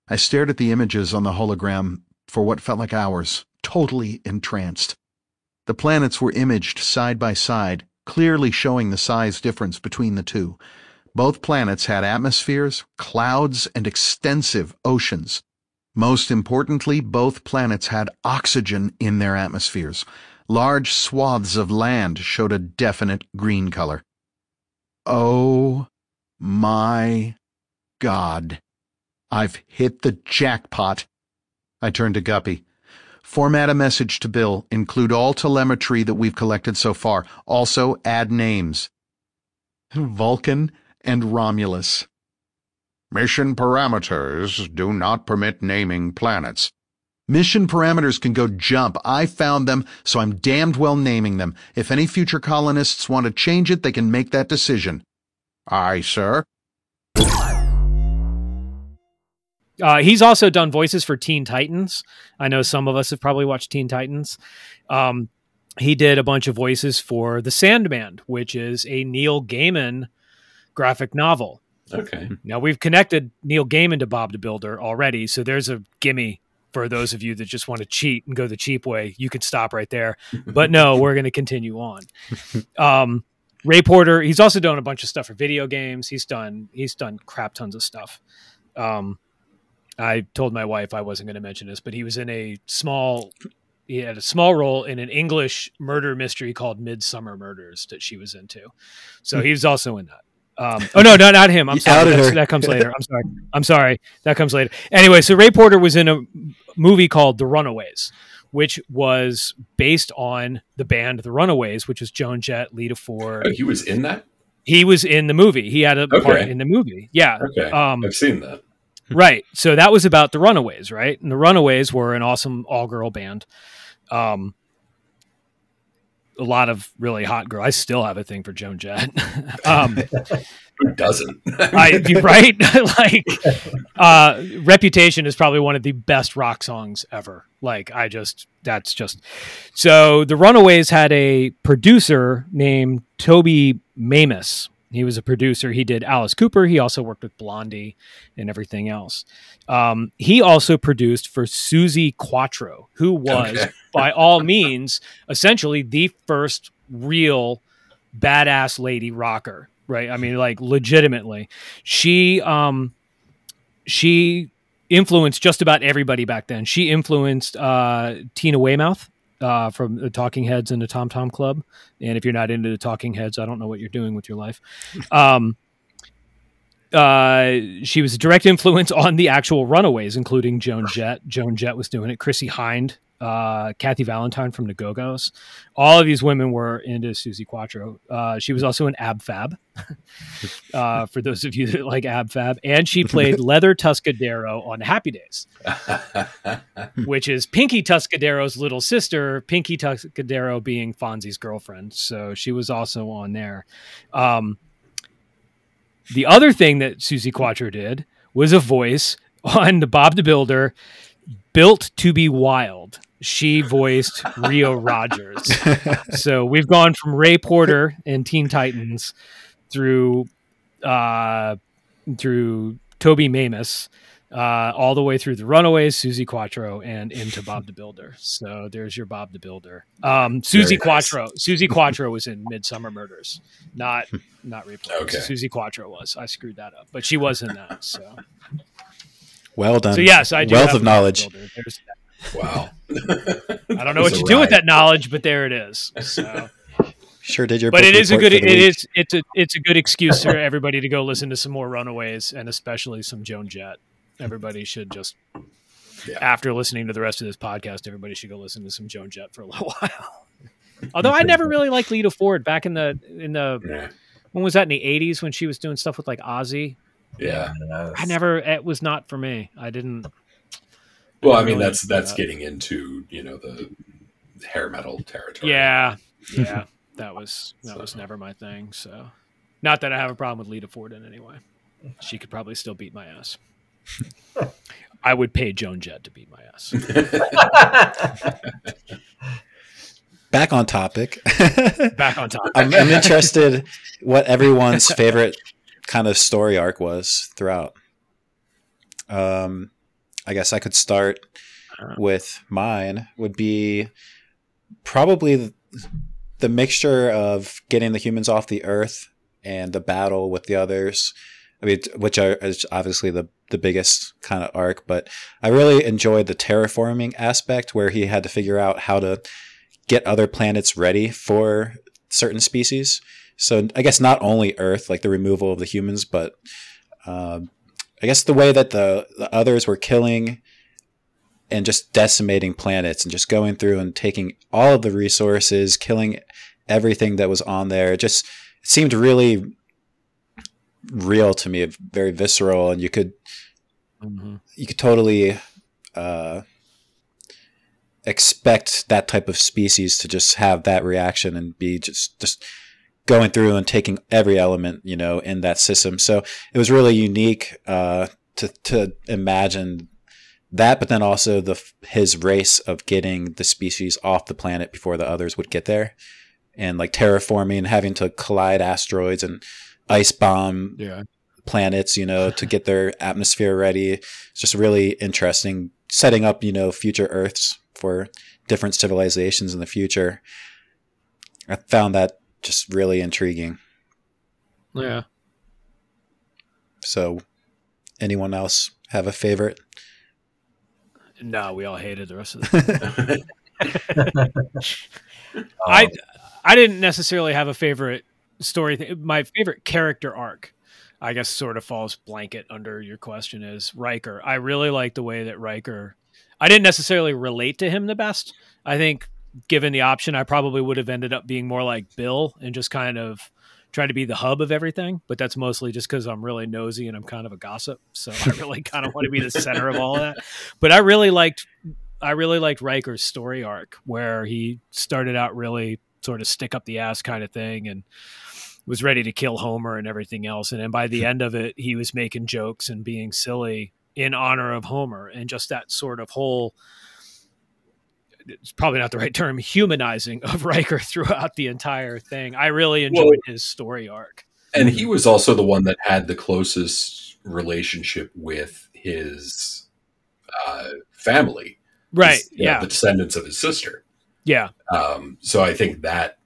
I stared at the images on the hologram for what felt like hours, totally entranced. The planets were imaged side by side, clearly showing the size difference between the two. Both planets had atmospheres, clouds, and extensive oceans. Most importantly, both planets had oxygen in their atmospheres. Large swaths of land showed a definite green color. Oh my God. I've hit the jackpot. I turned to Guppy. Format a message to Bill. Include all telemetry that we've collected so far. Also add names. Vulcan and Romulus. Mission parameters do not permit naming planets. Mission parameters can go jump. I found them, so I'm damned well naming them. If any future colonists want to change it, they can make that decision. Aye, sir. Uh, he's also done voices for Teen Titans. I know some of us have probably watched Teen Titans. Um, he did a bunch of voices for The Sandman, which is a Neil Gaiman graphic novel. Okay. Now we've connected Neil Gaiman to Bob the Builder already, so there's a gimme for those of you that just want to cheat and go the cheap way. You could stop right there, but no, we're going to continue on. Um, Ray Porter, he's also done a bunch of stuff for video games. He's done he's done crap tons of stuff. Um, I told my wife I wasn't going to mention this, but he was in a small he had a small role in an English murder mystery called Midsomer Murders that she was into. So he was also in that. Um, oh no, no, not him. I'm You sorry. outed That's- her. That comes later. I'm sorry. I'm sorry. That comes later. Anyway, so Ray Porter was in a movie called The Runaways, which was based on the band The Runaways, which was Joan Jett, Lita Ford. Oh, he was in that. He was in the movie. He had a part in the movie. Yeah. Okay, Um, I've seen that. right. So that was about the Runaways, right? And the Runaways were an awesome all girl band. Um, a lot of really hot girls. I still have a thing for Joan Jett. um, Who doesn't? I right. like, uh, Reputation is probably one of the best rock songs ever. Like, I just that's just so. The Runaways had a producer named Toby Mamis, He was a producer. He did Alice Cooper. He also worked with Blondie and everything else. Um, he also produced for Suzi Quatro, who was, Okay. by all means, essentially the first real badass lady rocker. Right? I mean, like legitimately, she um, she influenced just about everybody back then. She influenced uh, Tina Weymouth uh, from the Talking Heads and the Tom Tom Club. And if you're not into the Talking Heads, I don't know what you're doing with your life. Um, uh, she was a direct influence on the actual Runaways, including Joan Jett. Joan Jett was doing it. Chrissie Hynde, uh, Kathy Valentine from the Go Go's. All of these women were into Suzi Quatro. Uh, she was also an Ab Fab, uh, for those of you that like Ab Fab. And she played Leather Tuscadero on Happy Days which is Pinky Tuscadero's little sister, Pinky Tuscadero being Fonzie's girlfriend. So she was also on there. Um, the other thing that Suzi Quatro did was a voice on the Bob the Builder, Built to Be Wild. She voiced Rio Rogers. so we've gone from Ray Porter and Teen Titans through uh, through Toby Mamis uh, all the way through the Runaways, Suzi Quatro, and into Bob the Builder. So there's your Bob the Builder. Um, Suzi Very nice. Quatro. Suzi Quatro was in Midsomer Murders, not not Ray Porter. Okay. Suzi Quatro was. I screwed that up, but she was in that. So Well done. so yes, I do Wealth have of a Bob the knowledge. Wow. I don't know what you do with that knowledge, but there it is. So. Sure did your. but it is a good for it week. is it's a it's a good excuse for everybody to go listen to some more runaways and especially some joan jett everybody should just Yeah. after listening to the rest of this podcast everybody should go listen to some joan jett for a little while although i never really liked lita ford back in the in the Yeah. when was that in the 80s when she was doing stuff with like ozzy Yeah. i never it was not for me i didn't Well, I didn't mean, really that's that's that. getting into you know the hair metal territory. yeah yeah that was that was never my thing so not that i have a problem with lita ford in any way she could probably still beat my ass i would pay joan jett to beat my ass Back on topic. back on topic. I'm, I'm interested what everyone's favorite kind of story arc was throughout. Um, I guess I could start with mine. Would be probably the, the mixture of getting the humans off the Earth and the battle with the others. I mean, which are, is obviously the the biggest kind of arc, but I really enjoyed the terraforming aspect where he had to figure out how to get other planets ready for certain species. So I guess not only Earth, like the removal of the humans, but um, I guess the way that the, the others were killing and just decimating planets and just going through and taking all of the resources, killing everything that was on there. It just it seemed really real to me, very visceral, and you could you could totally uh, expect that type of species to just have that reaction and be just just going through and taking every element you know in that system so it was really unique uh, to to imagine that but then also the his race of getting the species off the planet before the others would get there and like terraforming having to collide asteroids and ice bomb yeah planets, you know, to get their atmosphere ready. It's just really interesting setting up, you know, future Earths for different civilizations in the future. I found that just really intriguing. yeah So, anyone else have a favorite? no we all hated the rest of the I I didn't necessarily have a favorite story. Th- my favorite character arc, I guess, sort of falls blanket under your question is Riker. I really like the way that Riker. I didn't necessarily relate to him the best. I think, given the option, I probably would have ended up being more like Bill and just kind of try to be the hub of everything. But that's mostly just because I'm really nosy and I'm kind of a gossip. So I really kind of want to be the center of all that. But I really liked I really liked Riker's story arc where he started out really sort of stick up the ass kind of thing and was ready to kill Homer and everything else. And then by the end of it, he was making jokes and being silly in honor of Homer and just that sort of whole it's probably not the right term humanizing of Riker throughout the entire thing. I really enjoyed Well- his story arc. and he was also the one that had the closest relationship with his uh, family, Right. his- you know, yeah. the descendants of his sister. yeah. Um, so I think that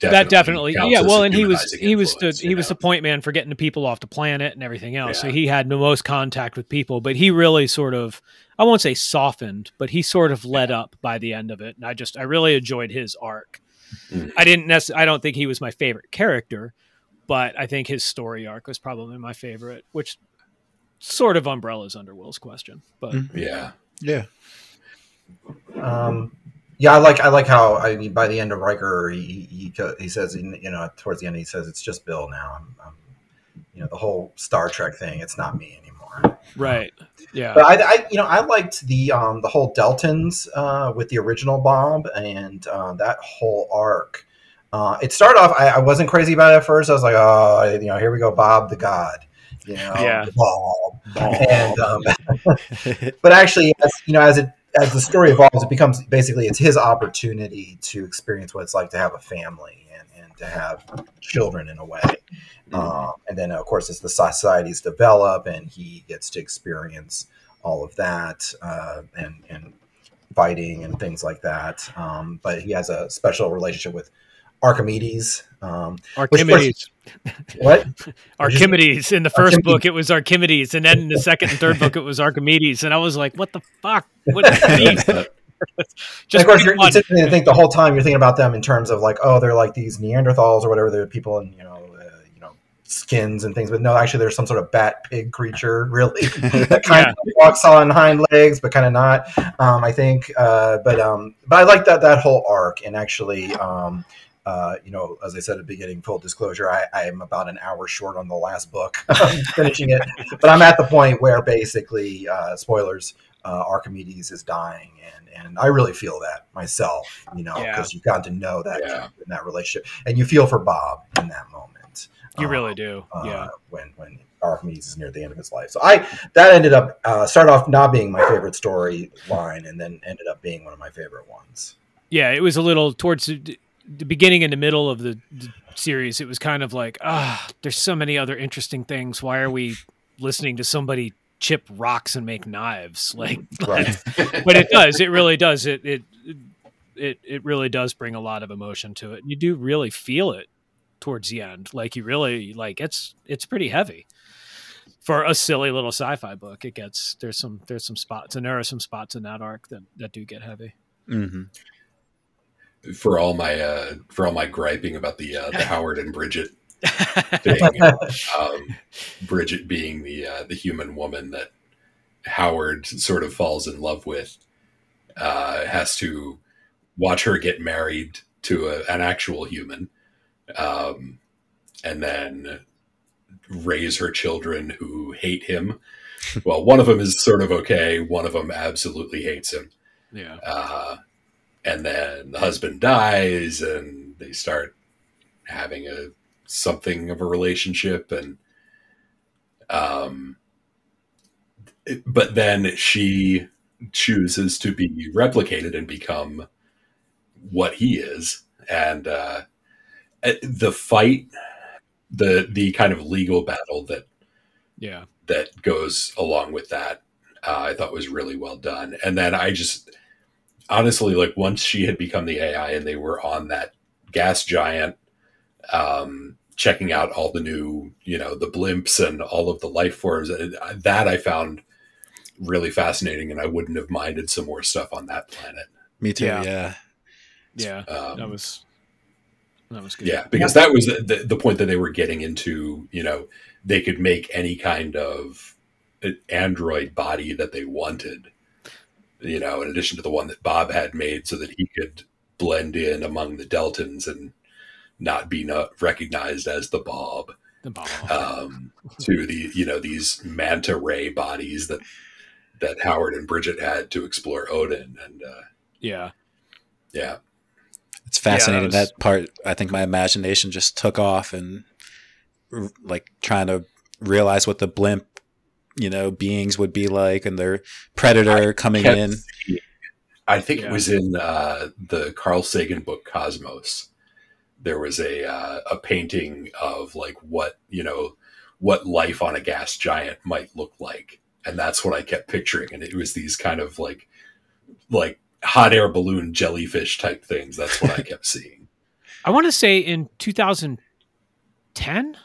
that definitely yeah well and he was he was the he you was know? the point man for getting the people off the planet and everything else so he had the most contact with people but he really sort of i won't say softened but he sort of led up by the end of it and i just i really enjoyed his arc Mm. i didn't necessarily i don't think he was my favorite character but i think his story arc was probably my favorite which sort of umbrellas under will's question but Mm. yeah. Yeah. Um, yeah, I like I like how I mean by the end of Riker, he he, he says you know towards the end he says it's just Bill now. I'm, I'm you know the whole Star Trek thing. It's not me anymore. right yeah But I, I you know I liked the um the whole Deltans uh, with the original Bob and uh, that whole arc. Uh, it started off. I, I wasn't crazy about it at first. I was like, oh, you know, here we go, Bob the God. You know, Yeah. Bob. And um, but actually, as, you know, as it as the story evolves, it becomes basically it's his opportunity to experience what it's like to have a family and, and to have children in a way. Um, and then, of course, as the societies develop, and he gets to experience all of that uh, and and fighting and things like that. Um, but he has a special relationship with Archimedes. Um, archimedes what? Archimedes. In the first Archimedes. book, it was Archimedes, and then in the second and third book, it was Archimedes. And I was like, "What the fuck? What does that mean?" And Just of course, you're, you're sitting there and think the whole time you're thinking about them in terms of like, oh, they're like these Neanderthals or whatever. They're people in you know, uh, you know, skins and things. But no, actually, there's some sort of bat pig creature, really, that kind Yeah. of walks on hind legs, but kind of not. Um, I think, uh, but um, but I like that that whole arc. And actually, um, uh, you know, as I said at the beginning, full disclosure, I, I am about an hour short on the last book, finishing it. But I'm at the point where basically, uh, spoilers, uh, Archimedes is dying, and and I really feel that myself, you know, Yeah. because you've gotten to know that Yeah. in that relationship, and you feel for Bob in that moment. You um, really do. uh, yeah. when when Archimedes is near the end of his life. So I that ended up uh, started off not being my favorite storyline, and then ended up being one of my favorite ones. Yeah. It was a little towards the, beginning and the middle of the, the series. It was kind of like, ah, there's so many other interesting things. Why are we listening to somebody chip rocks and make knives? Like, Right. but it does. It really does. It it it it really does bring a lot of emotion to it. You do really feel it towards the end. Like you really like it's it's pretty heavy for a silly little sci-fi book. It gets there's some there's some spots and there are some spots in that arc that that do get heavy. hmm For all my uh, for all my griping about the uh, the Howard and Bridget thing, um, Bridget being the uh, the human woman that Howard sort of falls in love with, uh, has to watch her get married to a, an actual human, um, and then raise her children who hate him. Well, one of them is sort of okay. One of them absolutely hates him. yeah. And then the husband dies, and they start having a something of a relationship, and um, but then she chooses to be replicated and become what he is, and uh, eh, the fight, the the kind of legal battle that Yeah. that goes along with that uh, i thought was really well done and then i just honestly like once she had become the ai and they were on that gas giant um, checking out all the new you know the blimps and all of the life forms that i found really fascinating and i wouldn't have minded some more stuff on that planet Me too. Yeah. Yeah. Yeah. um, That was that was good. Yeah, because that was the, the point that they were getting into. You know, they could make any kind of android body that they wanted. You know, in addition to the one that Bob had made, so that he could blend in among the Deltans and not be not recognized as the Bob. The ball. Um, to the you know these manta ray bodies that that Howard and Bridget had to explore Odin, and uh, yeah. yeah, It's fascinating that was- that part. I think my imagination just took off and r- like trying to realize what the blimp, you know, beings would be like and their predator coming in. seeing- I think Yeah. it was in uh, the Carl Sagan book Cosmos there was a uh, a painting of like what you know what life on a gas giant might look like, and that's what I kept picturing, and it was these kind of like like hot air balloon jellyfish type things. That's what I kept seeing. I want to say in 2010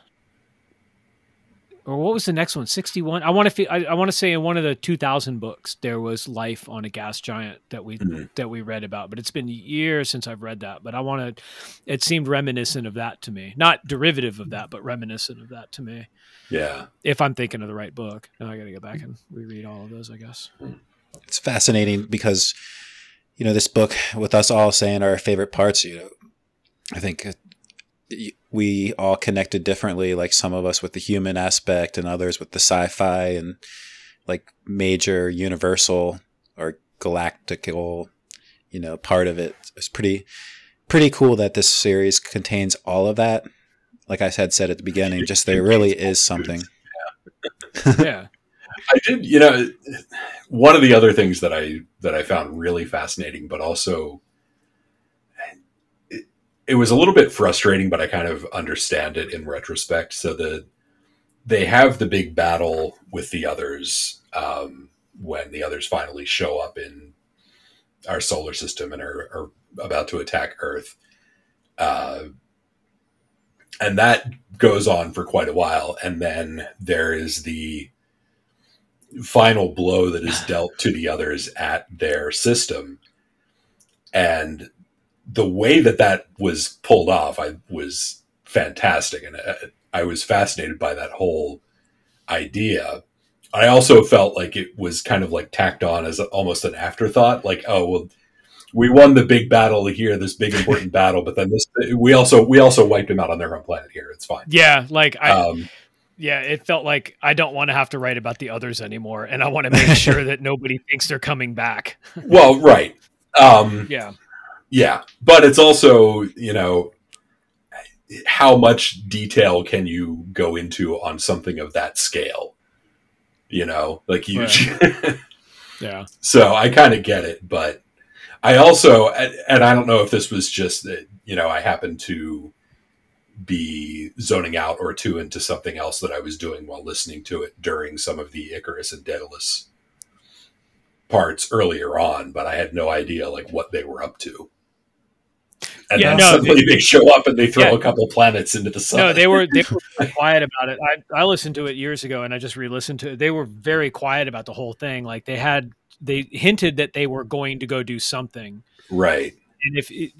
or what was the next one? 61 i want to feel, I, I want to say in one of the 2000 books there was life on a gas giant that we Mhm. that we read about but it's been years since i've read that but i want to it seemed reminiscent of that to me. Not derivative of that but reminiscent of that to me. Yeah, if i'm thinking of the right book now i gotta go back and reread all of those i guess. It's fascinating because you know this book with us all saying our favorite parts you know i think uh, y- we all connected differently like some of us with the human aspect and others with the sci-fi and like major universal or galactical you know part of it. It's pretty pretty cool that this series contains all of that. Like i said said at the beginning just there really is something. Yeah. I did. You know, one of the other things that I that I found really fascinating, but also it, was a little bit frustrating, but I kind of understand it in retrospect. So the they have the big battle with the others um, when the others finally show up in our solar system and are, are about to attack Earth. Uh, and that goes on for quite a while. And then there is the final blow that is dealt to the others at their system. And the way that that was pulled off, I was fantastic. And uh, I was fascinated by that whole idea. I also felt like it was kind of like tacked on as almost an afterthought. Like, oh, well, we won the big battle here, this big important battle, but then this, we also, we also wiped them out on their own planet here. It's fine. yeah like i Um, yeah it felt like i don't want to have to write about the others anymore and i want to make sure that nobody thinks they're coming back well, right. Um, yeah Yeah, but it's also you know how much detail can you go into on something of that scale? You know, like you. yeah so I kind of get it, but I also and and I don't know if this was just that you know I happened to be zoning out or two into something else that I was doing while listening to it during some of the Icarus and Daedalus parts earlier on, but I had no idea like what they were up to. And Yeah, then no, suddenly they show up and they throw Yeah. a couple planets into the sun. No, they were they were quiet about it. I I listened to it years ago, and I just re-listened to it. They were very quiet about the whole thing. Like they had they hinted that they were going to go do something, right. and if it,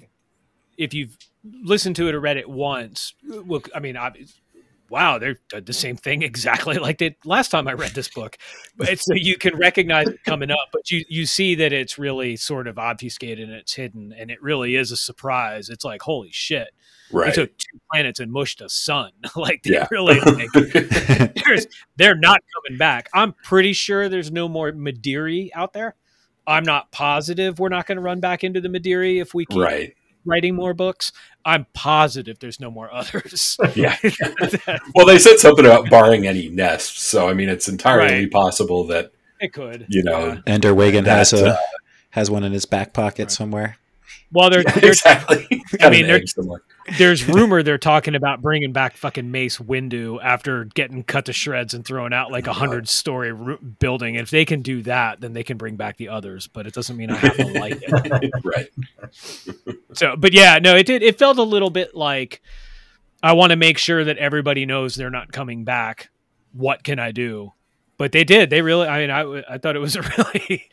if you've listened to it or read it once, well, I mean, I, wow, they're uh, the same thing exactly like they last time I read this book. But so you can recognize it coming up, but you you see that it's really sort of obfuscated and it's hidden, and it really is a surprise. It's like holy shit. They Right. took two planets and mushed a sun. like they Yeah. really like, there's, they're not coming back. I'm pretty sure there's no more Madiri out there. I'm not positive we're not going to run back into the Madiri if we keep right. Writing more books. I'm positive there's no more others. Yeah. well, they said something about barring any nests, so I mean, it's entirely Right. possible that it could. you know Yeah. Ender Wiggin has a uh, has one in his back pocket somewhere. Well, they're, Yeah, they're exactly. I mean, an they're- somewhere. There's rumor they're talking about bringing back fucking Mace Windu after getting cut to shreds and thrown out like a hundred story building. If they can do that, then they can bring back the others. But it doesn't mean I have to like it. right. So, but yeah, no, it did. It felt a little bit like I want to make sure that everybody knows they're not coming back. What can I do? But they did. They really. I mean, I I thought it was a really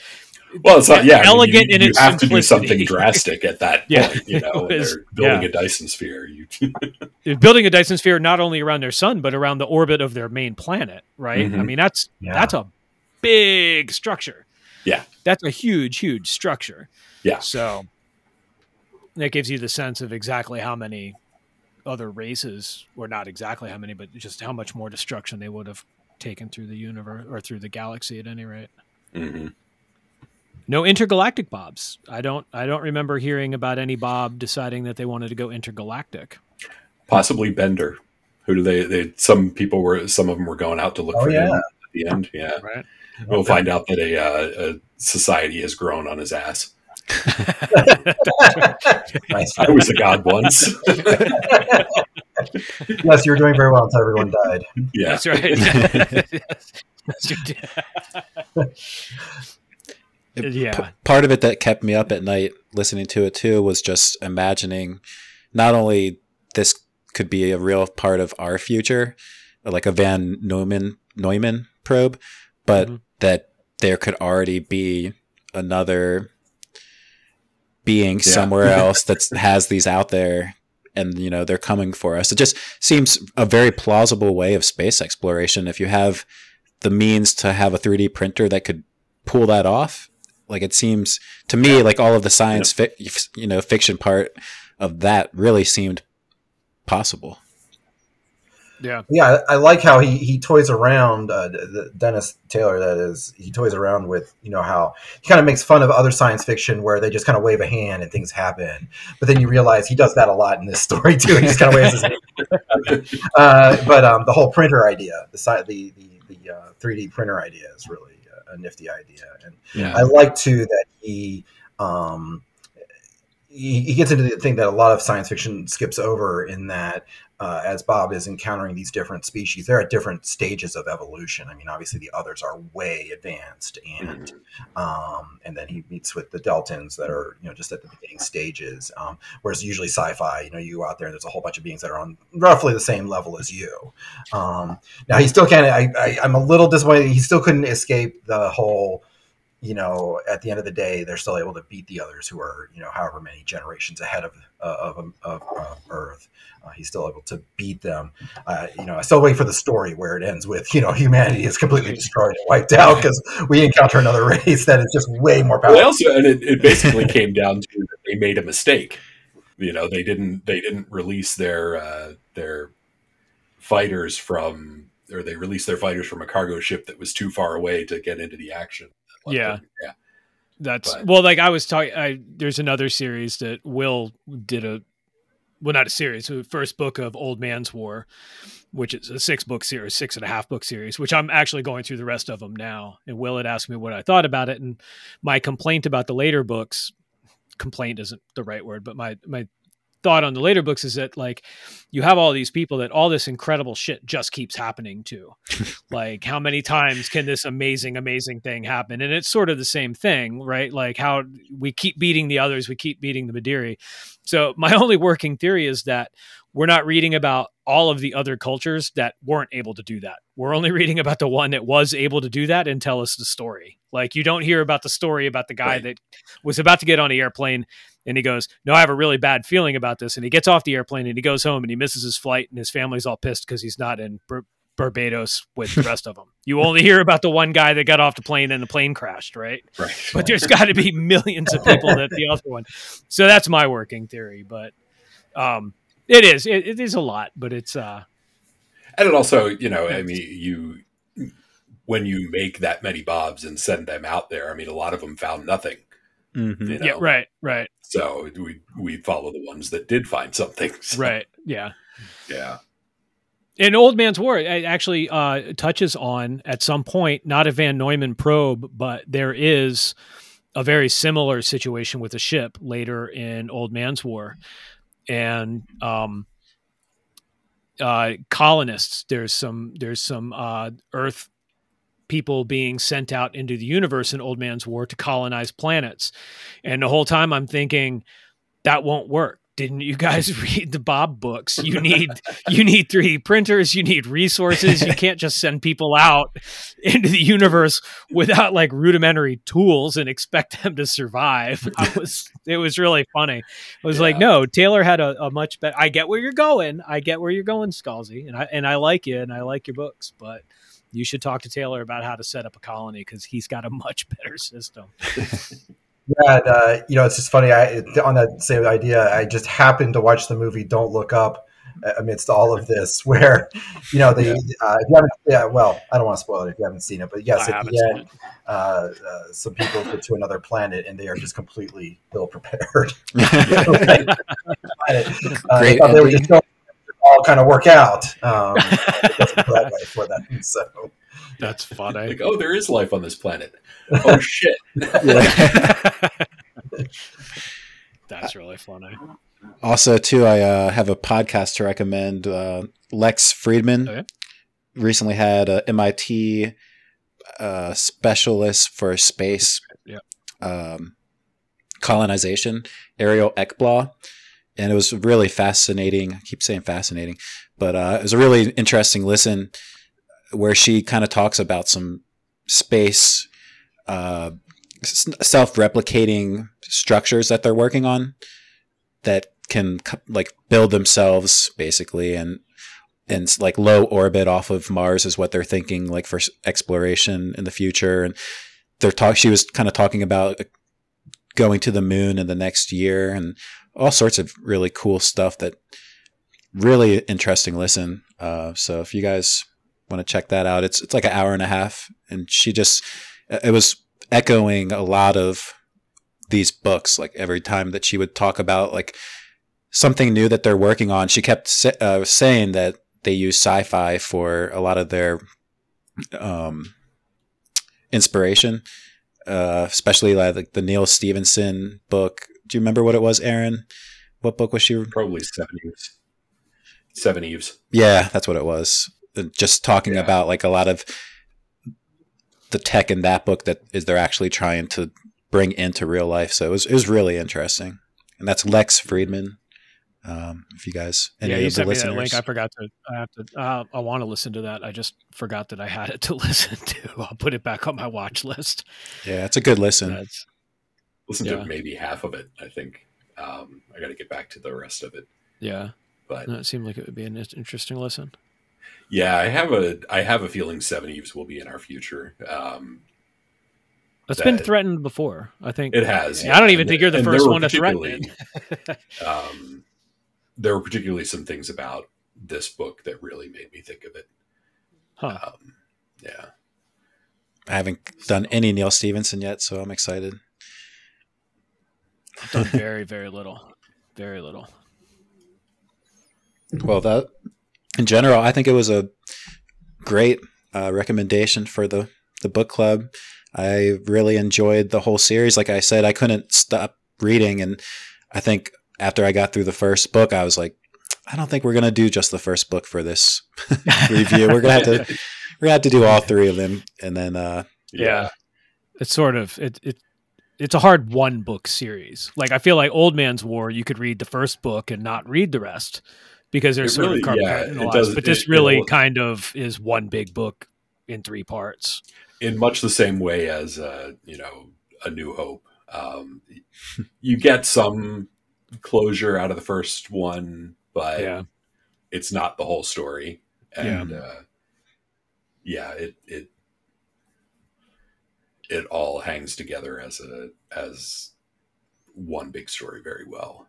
Well, it's not. Yeah, I mean, elegant you, in you its have to do something drastic at that Yeah, point. You know, was- they're building yeah. a Dyson sphere. You, building a Dyson sphere not only around their sun but around the orbit of their main planet. Right. I Mhm. mean, that's Yeah. that's a big structure. Yeah. That's a huge, huge structure. Yeah. So that gives you the sense of exactly how many other races, or not exactly how many, but just how much more destruction they would have taken through the universe or through the galaxy at any rate. Mhm. No intergalactic bobs. I don't. I don't remember hearing about any Bob deciding that they wanted to go intergalactic. Possibly Bender. Who do they? They some people were. Some of them were going out to look Oh, for him yeah. at the end. Yeah, Right. we'll find out that a, uh, a society has grown on his ass. I was a god once. yes, you were doing very well until everyone died. Yeah. That's right. Yes. Yes, you did. It- Yeah. p- part of it that kept me up at night listening to it too was just imagining not only this could be a real part of our future, like a Van Neumann Neumann probe, but Mhm. that there could already be another being Yeah. somewhere else that has these out there and you know they're coming for us it just seems a very plausible way of space exploration if you have the means to have a 3d printer that could pull that off like it seems to me like all of the science fic you know fiction part of that really seemed possible Yeah. Yeah, I, I like how he, he toys around. Uh, Dennis Taylor, that is, he toys around with you know how he kind of makes fun of other science fiction where they just kind of wave a hand and things happen. But then you realize he does that a lot in this story too. He just kind of waves his hand. Uh, but um, the whole printer idea, the side, the the the uh, 3D printer idea is really a, nifty idea, and Yeah. I like too that he. Um, he, he gets into the thing that a lot of science fiction skips over in that uh, as Bob is encountering these different species, they're at different stages of evolution. I mean, obviously the others are way advanced, and um, and then he meets with the Deltans that are you know just at the beginning stages. Um, whereas usually sci-fi, you know, you go out there and there's a whole bunch of beings that are on roughly the same level as you. Um, now he still can't. I, I, I'm a little disappointed. He still couldn't escape the whole you know, at the end of the day, they're still able to beat the others who are, you know, however many generations ahead of uh, of, of uh, Earth. Uh, he's still able to beat them. Uh, you know, I still wait for the story where it ends with, you know, humanity is completely destroyed and wiped out because we encounter another race that is just way more powerful. they also, and it, it basically came down to they made a mistake. You know, they didn't they didn't release their uh, their fighters from, or they released their fighters from a cargo ship that was too far away to get into the action. Yeah. yeah. That's But- well, like I was talking. I there's another series that Will did a, well, not a series, the first book of Old Man's War, which is a six book series, six and a half book series, which I'm actually going through the rest of them now. And Will had asked me what I thought about it, and my complaint about the later books, complaint isn't the right word, but my my thought on the later books is that like you have all these people that all this incredible shit just keeps happening to. Like how many times can this amazing amazing thing happen? And it's sort of the same thing right? Like how we keep beating the others we keep beating the madiri so my only working theory is that we're not reading about all of the other cultures that weren't able to do that we're only reading about the one that was able to do that and tell us the story like you don't hear about the story about the guy Right. that was about to get on the airplane and he goes, No, I have a really bad feeling about this. And he gets off the airplane and he goes home and he misses his flight and his family's all pissed because he's not in Bar- Barbados with the rest of them. You only hear about the one guy that got off the plane and the plane crashed, right? Right. But there's got to be millions of people that the other one. So that's my working theory. But um, it is, it, it is a lot, but it's, uh, And it also, you know, I mean, you when you make that many bobs and send them out there, I mean, a lot of them found nothing. Mhm. You know? yeah, right, right, So we we follow the ones that did find something. So, right. Yeah. Yeah. In Old Man's War, it actually uh, touches on at some point not a Van Neumann probe, but there is a very similar situation with a ship later in Old Man's War, and um, uh, colonists. There's some there's some uh, Earth people being sent out into the universe in Old Man's War to colonize planets, and the whole time I'm thinking that won't work. Didn't you guys read the Bob books? You need you need 3D printers, you need resources. You can't just send people out into the universe without like rudimentary tools and expect them to survive. I was it was really funny. I was like, no, Taylor had a, a much better I get where you're going. I get where you're going, Scalzi, and I and I like you and I like your books, but you should talk to Taylor about how to set up a colony because he's got a much better system. Yeah, and, uh, you know, it's just funny. I on that same idea, I just happened to watch the movie "Don't Look Up" uh, amidst all of this, where you know the uh, if you haven't, yeah, well, I don't want to spoil it if you haven't seen it, but yes, I at the end, uh, uh, some people get to another planet and they are just completely ill prepared. uh, Great they were just going to all kind of work out. Um, it doesn't go that way for them. So That's funny. Like, oh, there is life on this planet. Oh shit. That's really funny. Also, too, I uh, have a podcast to recommend. Uh, Lex Fridman Okay. recently had a MIT uh, specialist for space Yeah. um, colonization, Ariel Ekblaw, and it was really fascinating. I keep saying fascinating, but uh, it was a really interesting listen where she kind of talks about some space uh, self-replicating structures that they're working on that can like build themselves basically and and like low orbit off of Mars is what they're thinking like for exploration in the future and they're talk she was kind of talking about uh, going to the moon in the next year and all sorts of really cool stuff that really interesting listen uh, so if you guys want to check that out it's it's like an hour and a half and she just it was echoing a lot of these books like every time that she would talk about like something new that they're working on she kept uh, saying that they use sci-fi for a lot of their um, inspiration uh, especially like the Neal Stephenson book do you remember what it was aaron what book was she Probably seven Eves. Seveneves. yeah that's what it was Uh, just talking Yeah. about like a lot of the tech in that book that is they're actually trying to bring into real life so it was, it was really interesting and that's Lex Fridman um, if you guys any yeah, of you the sent me that link. I forgot to. I have to. Uh, I want to listen to that. I just forgot that I had it to listen to. I'll put it back on my watch list. yeah it's a good listen That's Listen Yeah. to maybe half of it. I think. Um, I got to get back to the rest of it. yeah. But No, it seemed like it would be an interesting listen. yeah, I have a I have a feeling Seveneves will be in our future. Um, That's been threatened before. I think it has. Yeah. I don't even And- think you're the first one to threaten it. um, there were particularly some things about this book that really made me think of it. Huh. Um, yeah. i haven't done any Neal Stephenson yet so i'm excited I've done very, very little. Very little. Well, that in general, I think it was a great uh, recommendation for the the book club. I really enjoyed the whole series. Like I said, I couldn't stop reading, and I think after I got through the first book, I was like, I don't think we're gonna do just the first book for this review. We're gonna have to we're gonna have to do all three of them, and then uh, Yeah. It's sort of it it it's a hard one book series. Like I feel like Old Man's War, you could read the first book and not read the rest because there's It sort really- of yeah, compartmentalized. does- but this it- it really all- kind of is one big book in three parts. in much the same way as uh, you know a new hope um, you get some closure out of the first one but Yeah. it's not the whole story and uh, yeah it it it all hangs together as a as one big story very well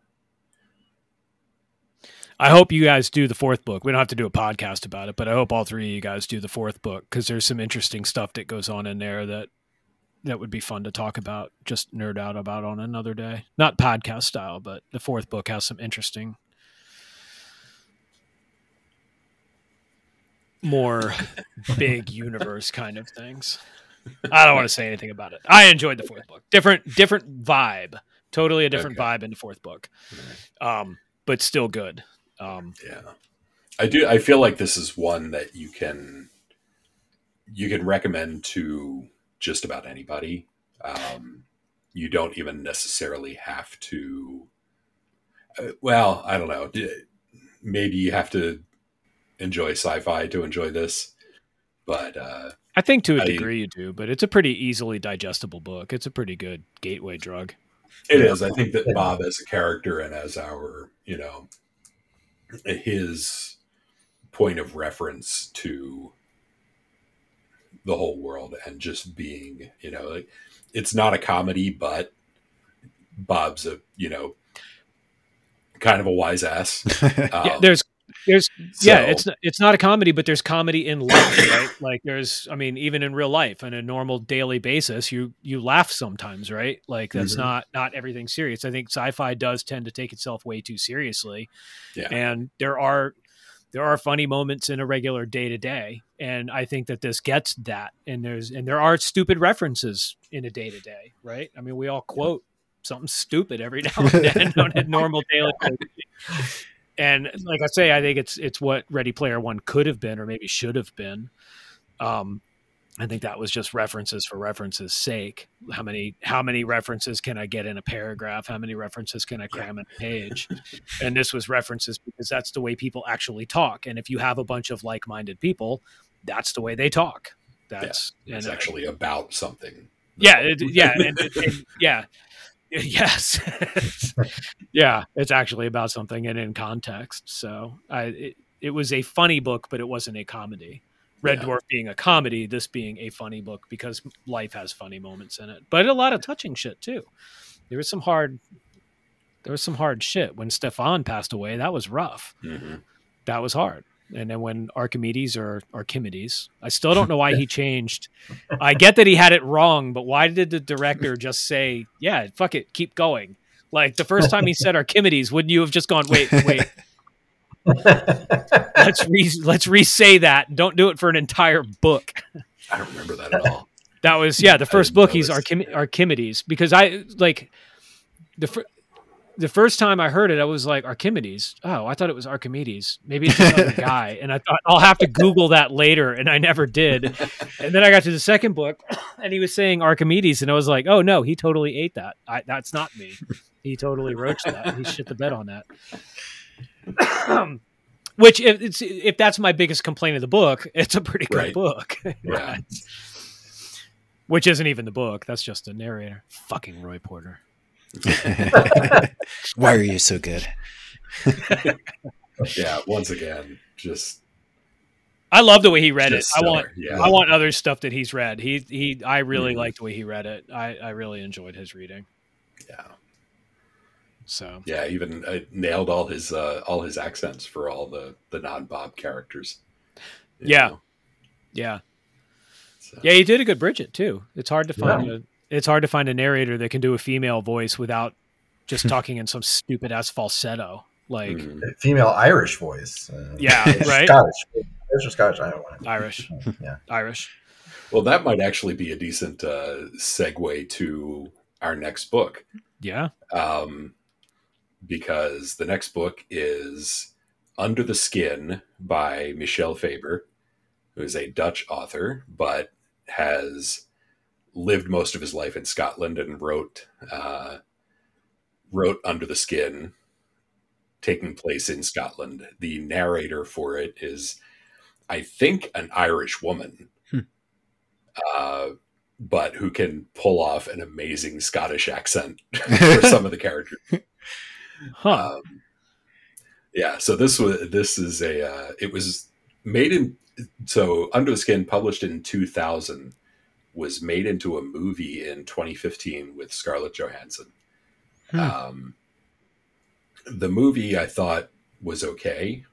I hope you guys do the fourth book. We don't have to do a podcast about it, but I hope all three of you guys do the fourth book because there's some interesting stuff that goes on in there that that would be fun to talk about, just nerd out about on another day. Not podcast style, but the fourth book has some interesting, more big universe kind of things. I don't want to say anything about it. I enjoyed the fourth book. Different, different vibe. Totally a different Okay. vibe in the fourth book, um, but still good. Um, Yeah. I do I feel like this is one that you can you can recommend to just about anybody. Um, you don't even necessarily have to uh, well, I don't know. Maybe you have to enjoy sci-fi to enjoy this. But uh I think to a I- degree you do, but it's a pretty easily digestible book. It's a pretty good gateway drug. It is. I think that Bob as a character and as our, you know, his point of reference to the whole world and just being, you know, like it's not a comedy, but Bob's a, you know, kind of a wise ass. yeah, Um, there's there's yeah, it's it's not a comedy, but there's comedy in life, right? Like there's I mean, even in real life on a normal daily basis, you you laugh sometimes, right? Like that's Mhm. not not everything serious. I think sci-fi does tend to take itself way too seriously. Yeah. And there are there are funny moments in a regular day to day, and I think that this gets that. And there's and there are stupid references in a day to day, right? I mean, we all quote something stupid every now and then on a normal daily. And like I say, I think it's it's what Ready Player One could have been, or maybe should have been. Um, I think that was just references for references' sake. How many how many references can I get in a paragraph? How many references can I cram in a page? and this was references because that's the way people actually talk. And if you have a bunch of like minded people, that's the way they talk. That's yeah, it's and, uh, actually about something. yeah, it, yeah, and, and- yeah, yes, yeah. It's actually about something and in context. So I, it, it was a funny book, but it wasn't a comedy. Red Yeah. Dwarf being a comedy, this being a funny book because life has funny moments in it, but a lot of touching shit too. There was some hard, there was some hard shit when Stefan passed away. That was rough. Mhm. That was hard. And then when Archimedes or Archimedes, I still don't know why he changed. I get that he had it wrong, but why did the director just say, "Yeah, fuck it, keep going"? Like the first time he said Archimedes, wouldn't you have just gone, "Wait, wait, let's re let's re-say that. Don't do it for an entire book." I don't remember that at all. That was yeah, the first book. know He's. Archim- Archimedes because I like the fir- the first time I heard it, I was like Archimedes. Oh, I thought it was Archimedes. Maybe it's another guy. And I thought I'll have to Google that later, and I never did. And then I got to the second book, and he was saying Archimedes, and I was like, oh no, he totally ate that. I, that's not me. He totally roached that. He shit the bed on that. Which, if it's if that's my biggest complaint of the book, it's a pretty good Right. book. Yeah. Which isn't even the book. That's just a narrator. Fucking Ray Porter. Why are you so good? Yeah, once again, just I love the way he read it. Just I want yeah. I want other stuff that he's read. He he I really Mhm. liked the way he read it. I, I really enjoyed his reading. yeah, So yeah. Even uh, nailed all his uh, all his accents for all the the non Bob characters. Yeah. know, yeah. so. Yeah, he did a good Bridget too. It's hard to find a it's hard to find a narrator that can do a female voice without just talking in some stupid ass falsetto. Like Mhm. Female Irish voice. Uh, Yeah, right? Scottish. Irish or Scottish? I don't want Irish. Yeah. Irish. Well, that might actually be a decent uh, segue to our next book. Yeah. um, because the next book is Under the Skin by Michel Faber, who is a Dutch author, but has lived most of his life in Scotland and wrote uh, wrote Under the Skin, taking place in Scotland. The narrator for it is, I think, an Irish woman. Hmm. Uh, but who can pull off an amazing Scottish accent for some of the characters. Huh. Um, yeah, so this was this is a uh, it was made in so Under the Skin published in 2000 was made into a movie in 2015 with Scarlett Johansson. Hmm. Um, the movie I thought was okay.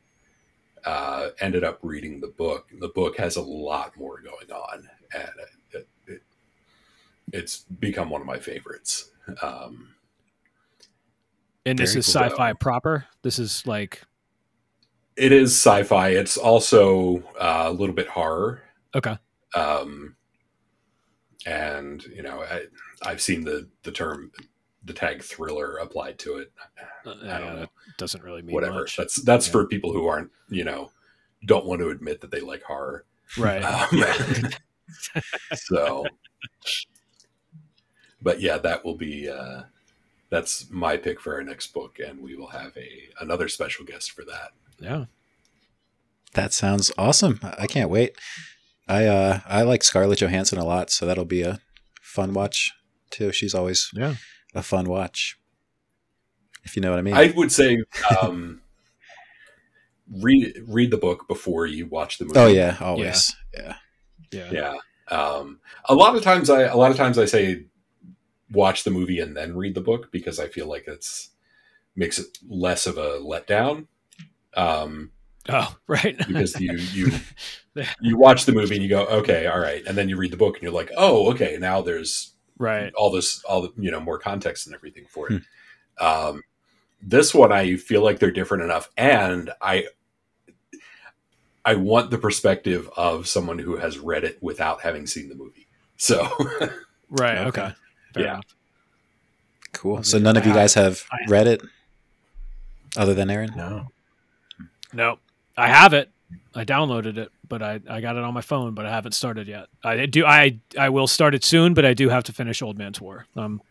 Uh, ended up reading the book. The book has a lot more going on, and it, it, it's become one of my favorites. Um, and this is sci-fi proper. This is like it is sci-fi. It's also uh, a little bit horror. okay. Um, and you know, I, I've seen the the term, the tag thriller applied to it. Uh, I don't yeah, know. doesn't really mean Whatever. much. That's that's Yeah. for people who aren't, you know, don't want to admit that they like horror. Right. Um, so, but yeah, that will be. Uh, that's my pick for our next book, and we will have a another special guest for that. yeah. That sounds awesome. I can't wait. I uh I like Scarlett Johansson a lot, so that'll be a fun watch too. She's always Yeah. a fun watch. If you know what I mean. I would say um, read read the book before you watch the movie. oh yeah, always. Yeah. Yeah. yeah. Um, a lot of times, I a lot of times I say watch the movie and then read the book because I feel like it's makes it less of a letdown. Um, Oh, right. because you you you watch the movie and you go okay all right and then you read the book and you're like oh okay now there's right. all this all the you know more context and everything for it um this one i feel like they're different enough and i i want the perspective of someone who has read it without having seen the movie so Right. Okay. Okay. Yeah. enough. Cool. So none of you guys have read it, other than Aaron. No. No, I have it. I downloaded it, but I, I got it on my phone, but I haven't started yet. I do I I will start it soon, but I do have to finish Old Man's War. Um,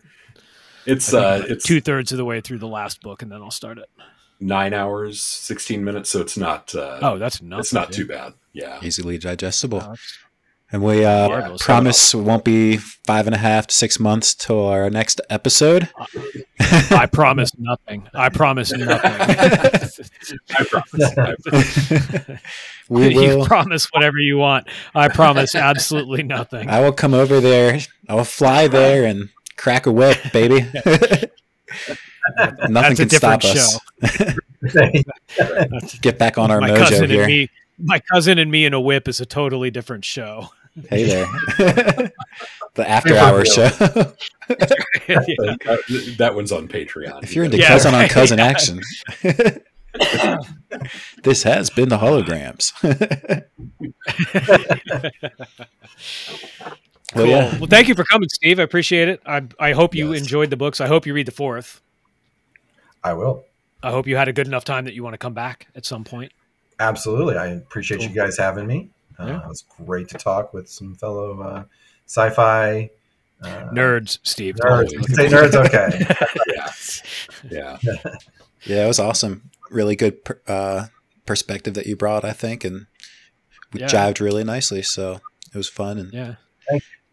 It's uh, it's two thirds of the way through the last book, and then I'll start it. nine hours, sixteen minutes, so it's not. Uh, Oh, that's nothing. it's not dude. too bad. Yeah. Easily digestible. That's- And we uh, Marvelous. promise it won't be five and a half to six months till our next episode. I promise nothing. I promise nothing. I promise. I we you will. promise whatever you want. I promise absolutely nothing. I will come over there. I will fly there and crack a whip, baby. Nothing That's can stop different us. Get back on our my mojo here. And me. My cousin and me in a whip is a totally different show. Hey there. the after hour show. Yeah. Uh, that one's on Patreon. if you're into Yeah, cousin on right. cousin action. this has been the HoloGrahams. well, Cool. yeah. Well, thank you for coming, Steve. I appreciate it. I I hope you Yes. enjoyed the books. I hope you read the fourth. I will. I hope you had a good enough time that you want to come back at some point. Absolutely. I appreciate you guys having me. Uh, Yeah. It was great to talk with some fellow uh, sci-fi uh, Nerds, Steve. Nerds. You say nerds, okay. yeah. Yeah. Yeah, it was awesome. Really good per, uh, perspective that you brought, I think, and we Yeah. jived really nicely. So it was fun, and Yeah.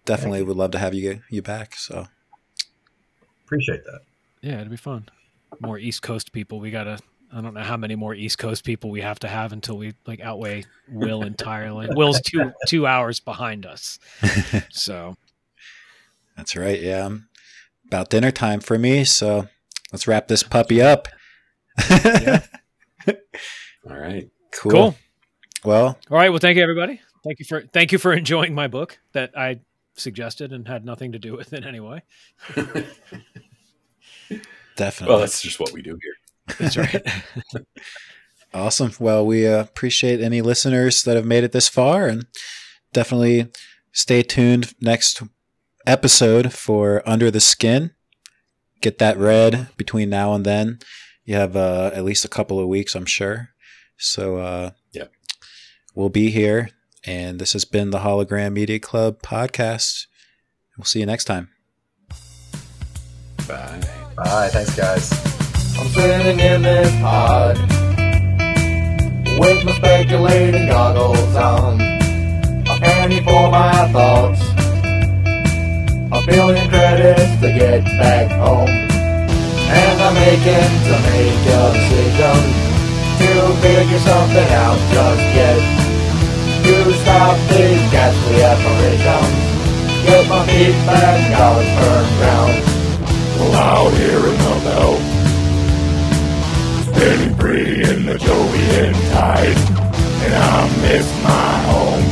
definitely would love to have you you back. So Appreciate that. Yeah, it'd be fun. More East Coast people. We gotta. I don't know how many more East Coast people we have to have until we like outweigh Will entirely. Will's two two hours behind us. So that's right. Yeah, about dinner time for me. So let's wrap this puppy up. All right. cool. cool. Well, All right. Well, thank you, everybody. Thank you for thank you for enjoying my book that I suggested and had nothing to do with it anyway. definitely. Well, that's just what we do here. That's right. Awesome. Well, we uh, appreciate any listeners that have made it this far, and definitely stay tuned next episode for Under the Skin. Get that read between now and then. You have uh, at least a couple of weeks, I'm sure. So, uh, Yep. we'll be here, and this has been the HoloGraham Media Club podcast. We'll see you next time. Bye. Bye. Thanks, guys. I'm sitting in this pod with my speculating goggles on. A penny for my thoughts. A billion credits to get back home. And I'm making to make a decision to figure something out just yet. To stop these ghastly apparitions. Get my feet back out of firm ground. Well, out here in the spinning free in the Jovian tide, and I miss my home.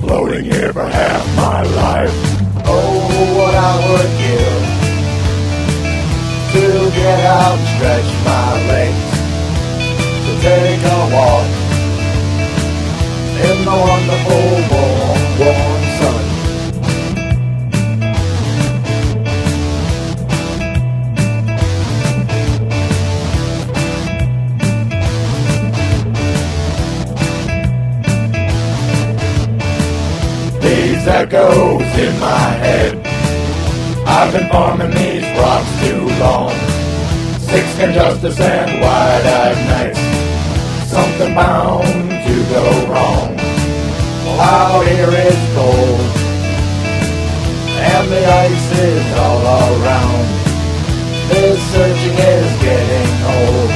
Floating here for half my life. Oh, what I would give to get out and stretch my legs, to take a walk in the wonderful warm, echoes in my head. I've been farming these rocks too long. Six can justice and wide-eyed nights. Something bound to go wrong. Out here it's cold, and the ice is all around. This searching is getting old.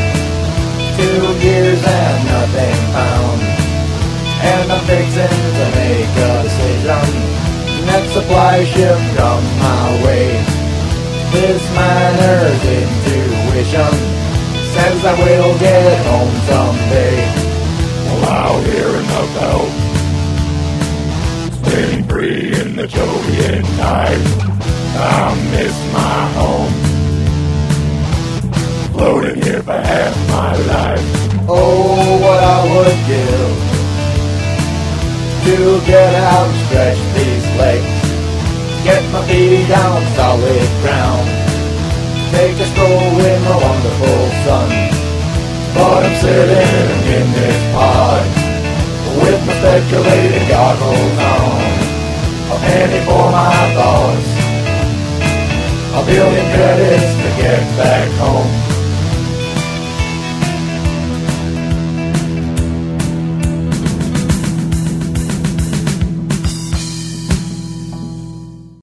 Two years and nothing found and I'm fixing to make a decision. Next supply ship come my way. This miner's intuition says I will get home someday. Well, out here in the belt, spinning free in the Jovian tide, I miss my home. Floating here for half my life. Oh, what I would give to get out stretch these legs, Get my feet on solid ground. Take a stroll in the wonderful sun. But I'm sitting in this pod with my speculating goggles on. A penny for my thoughts. A billion credits to get back home.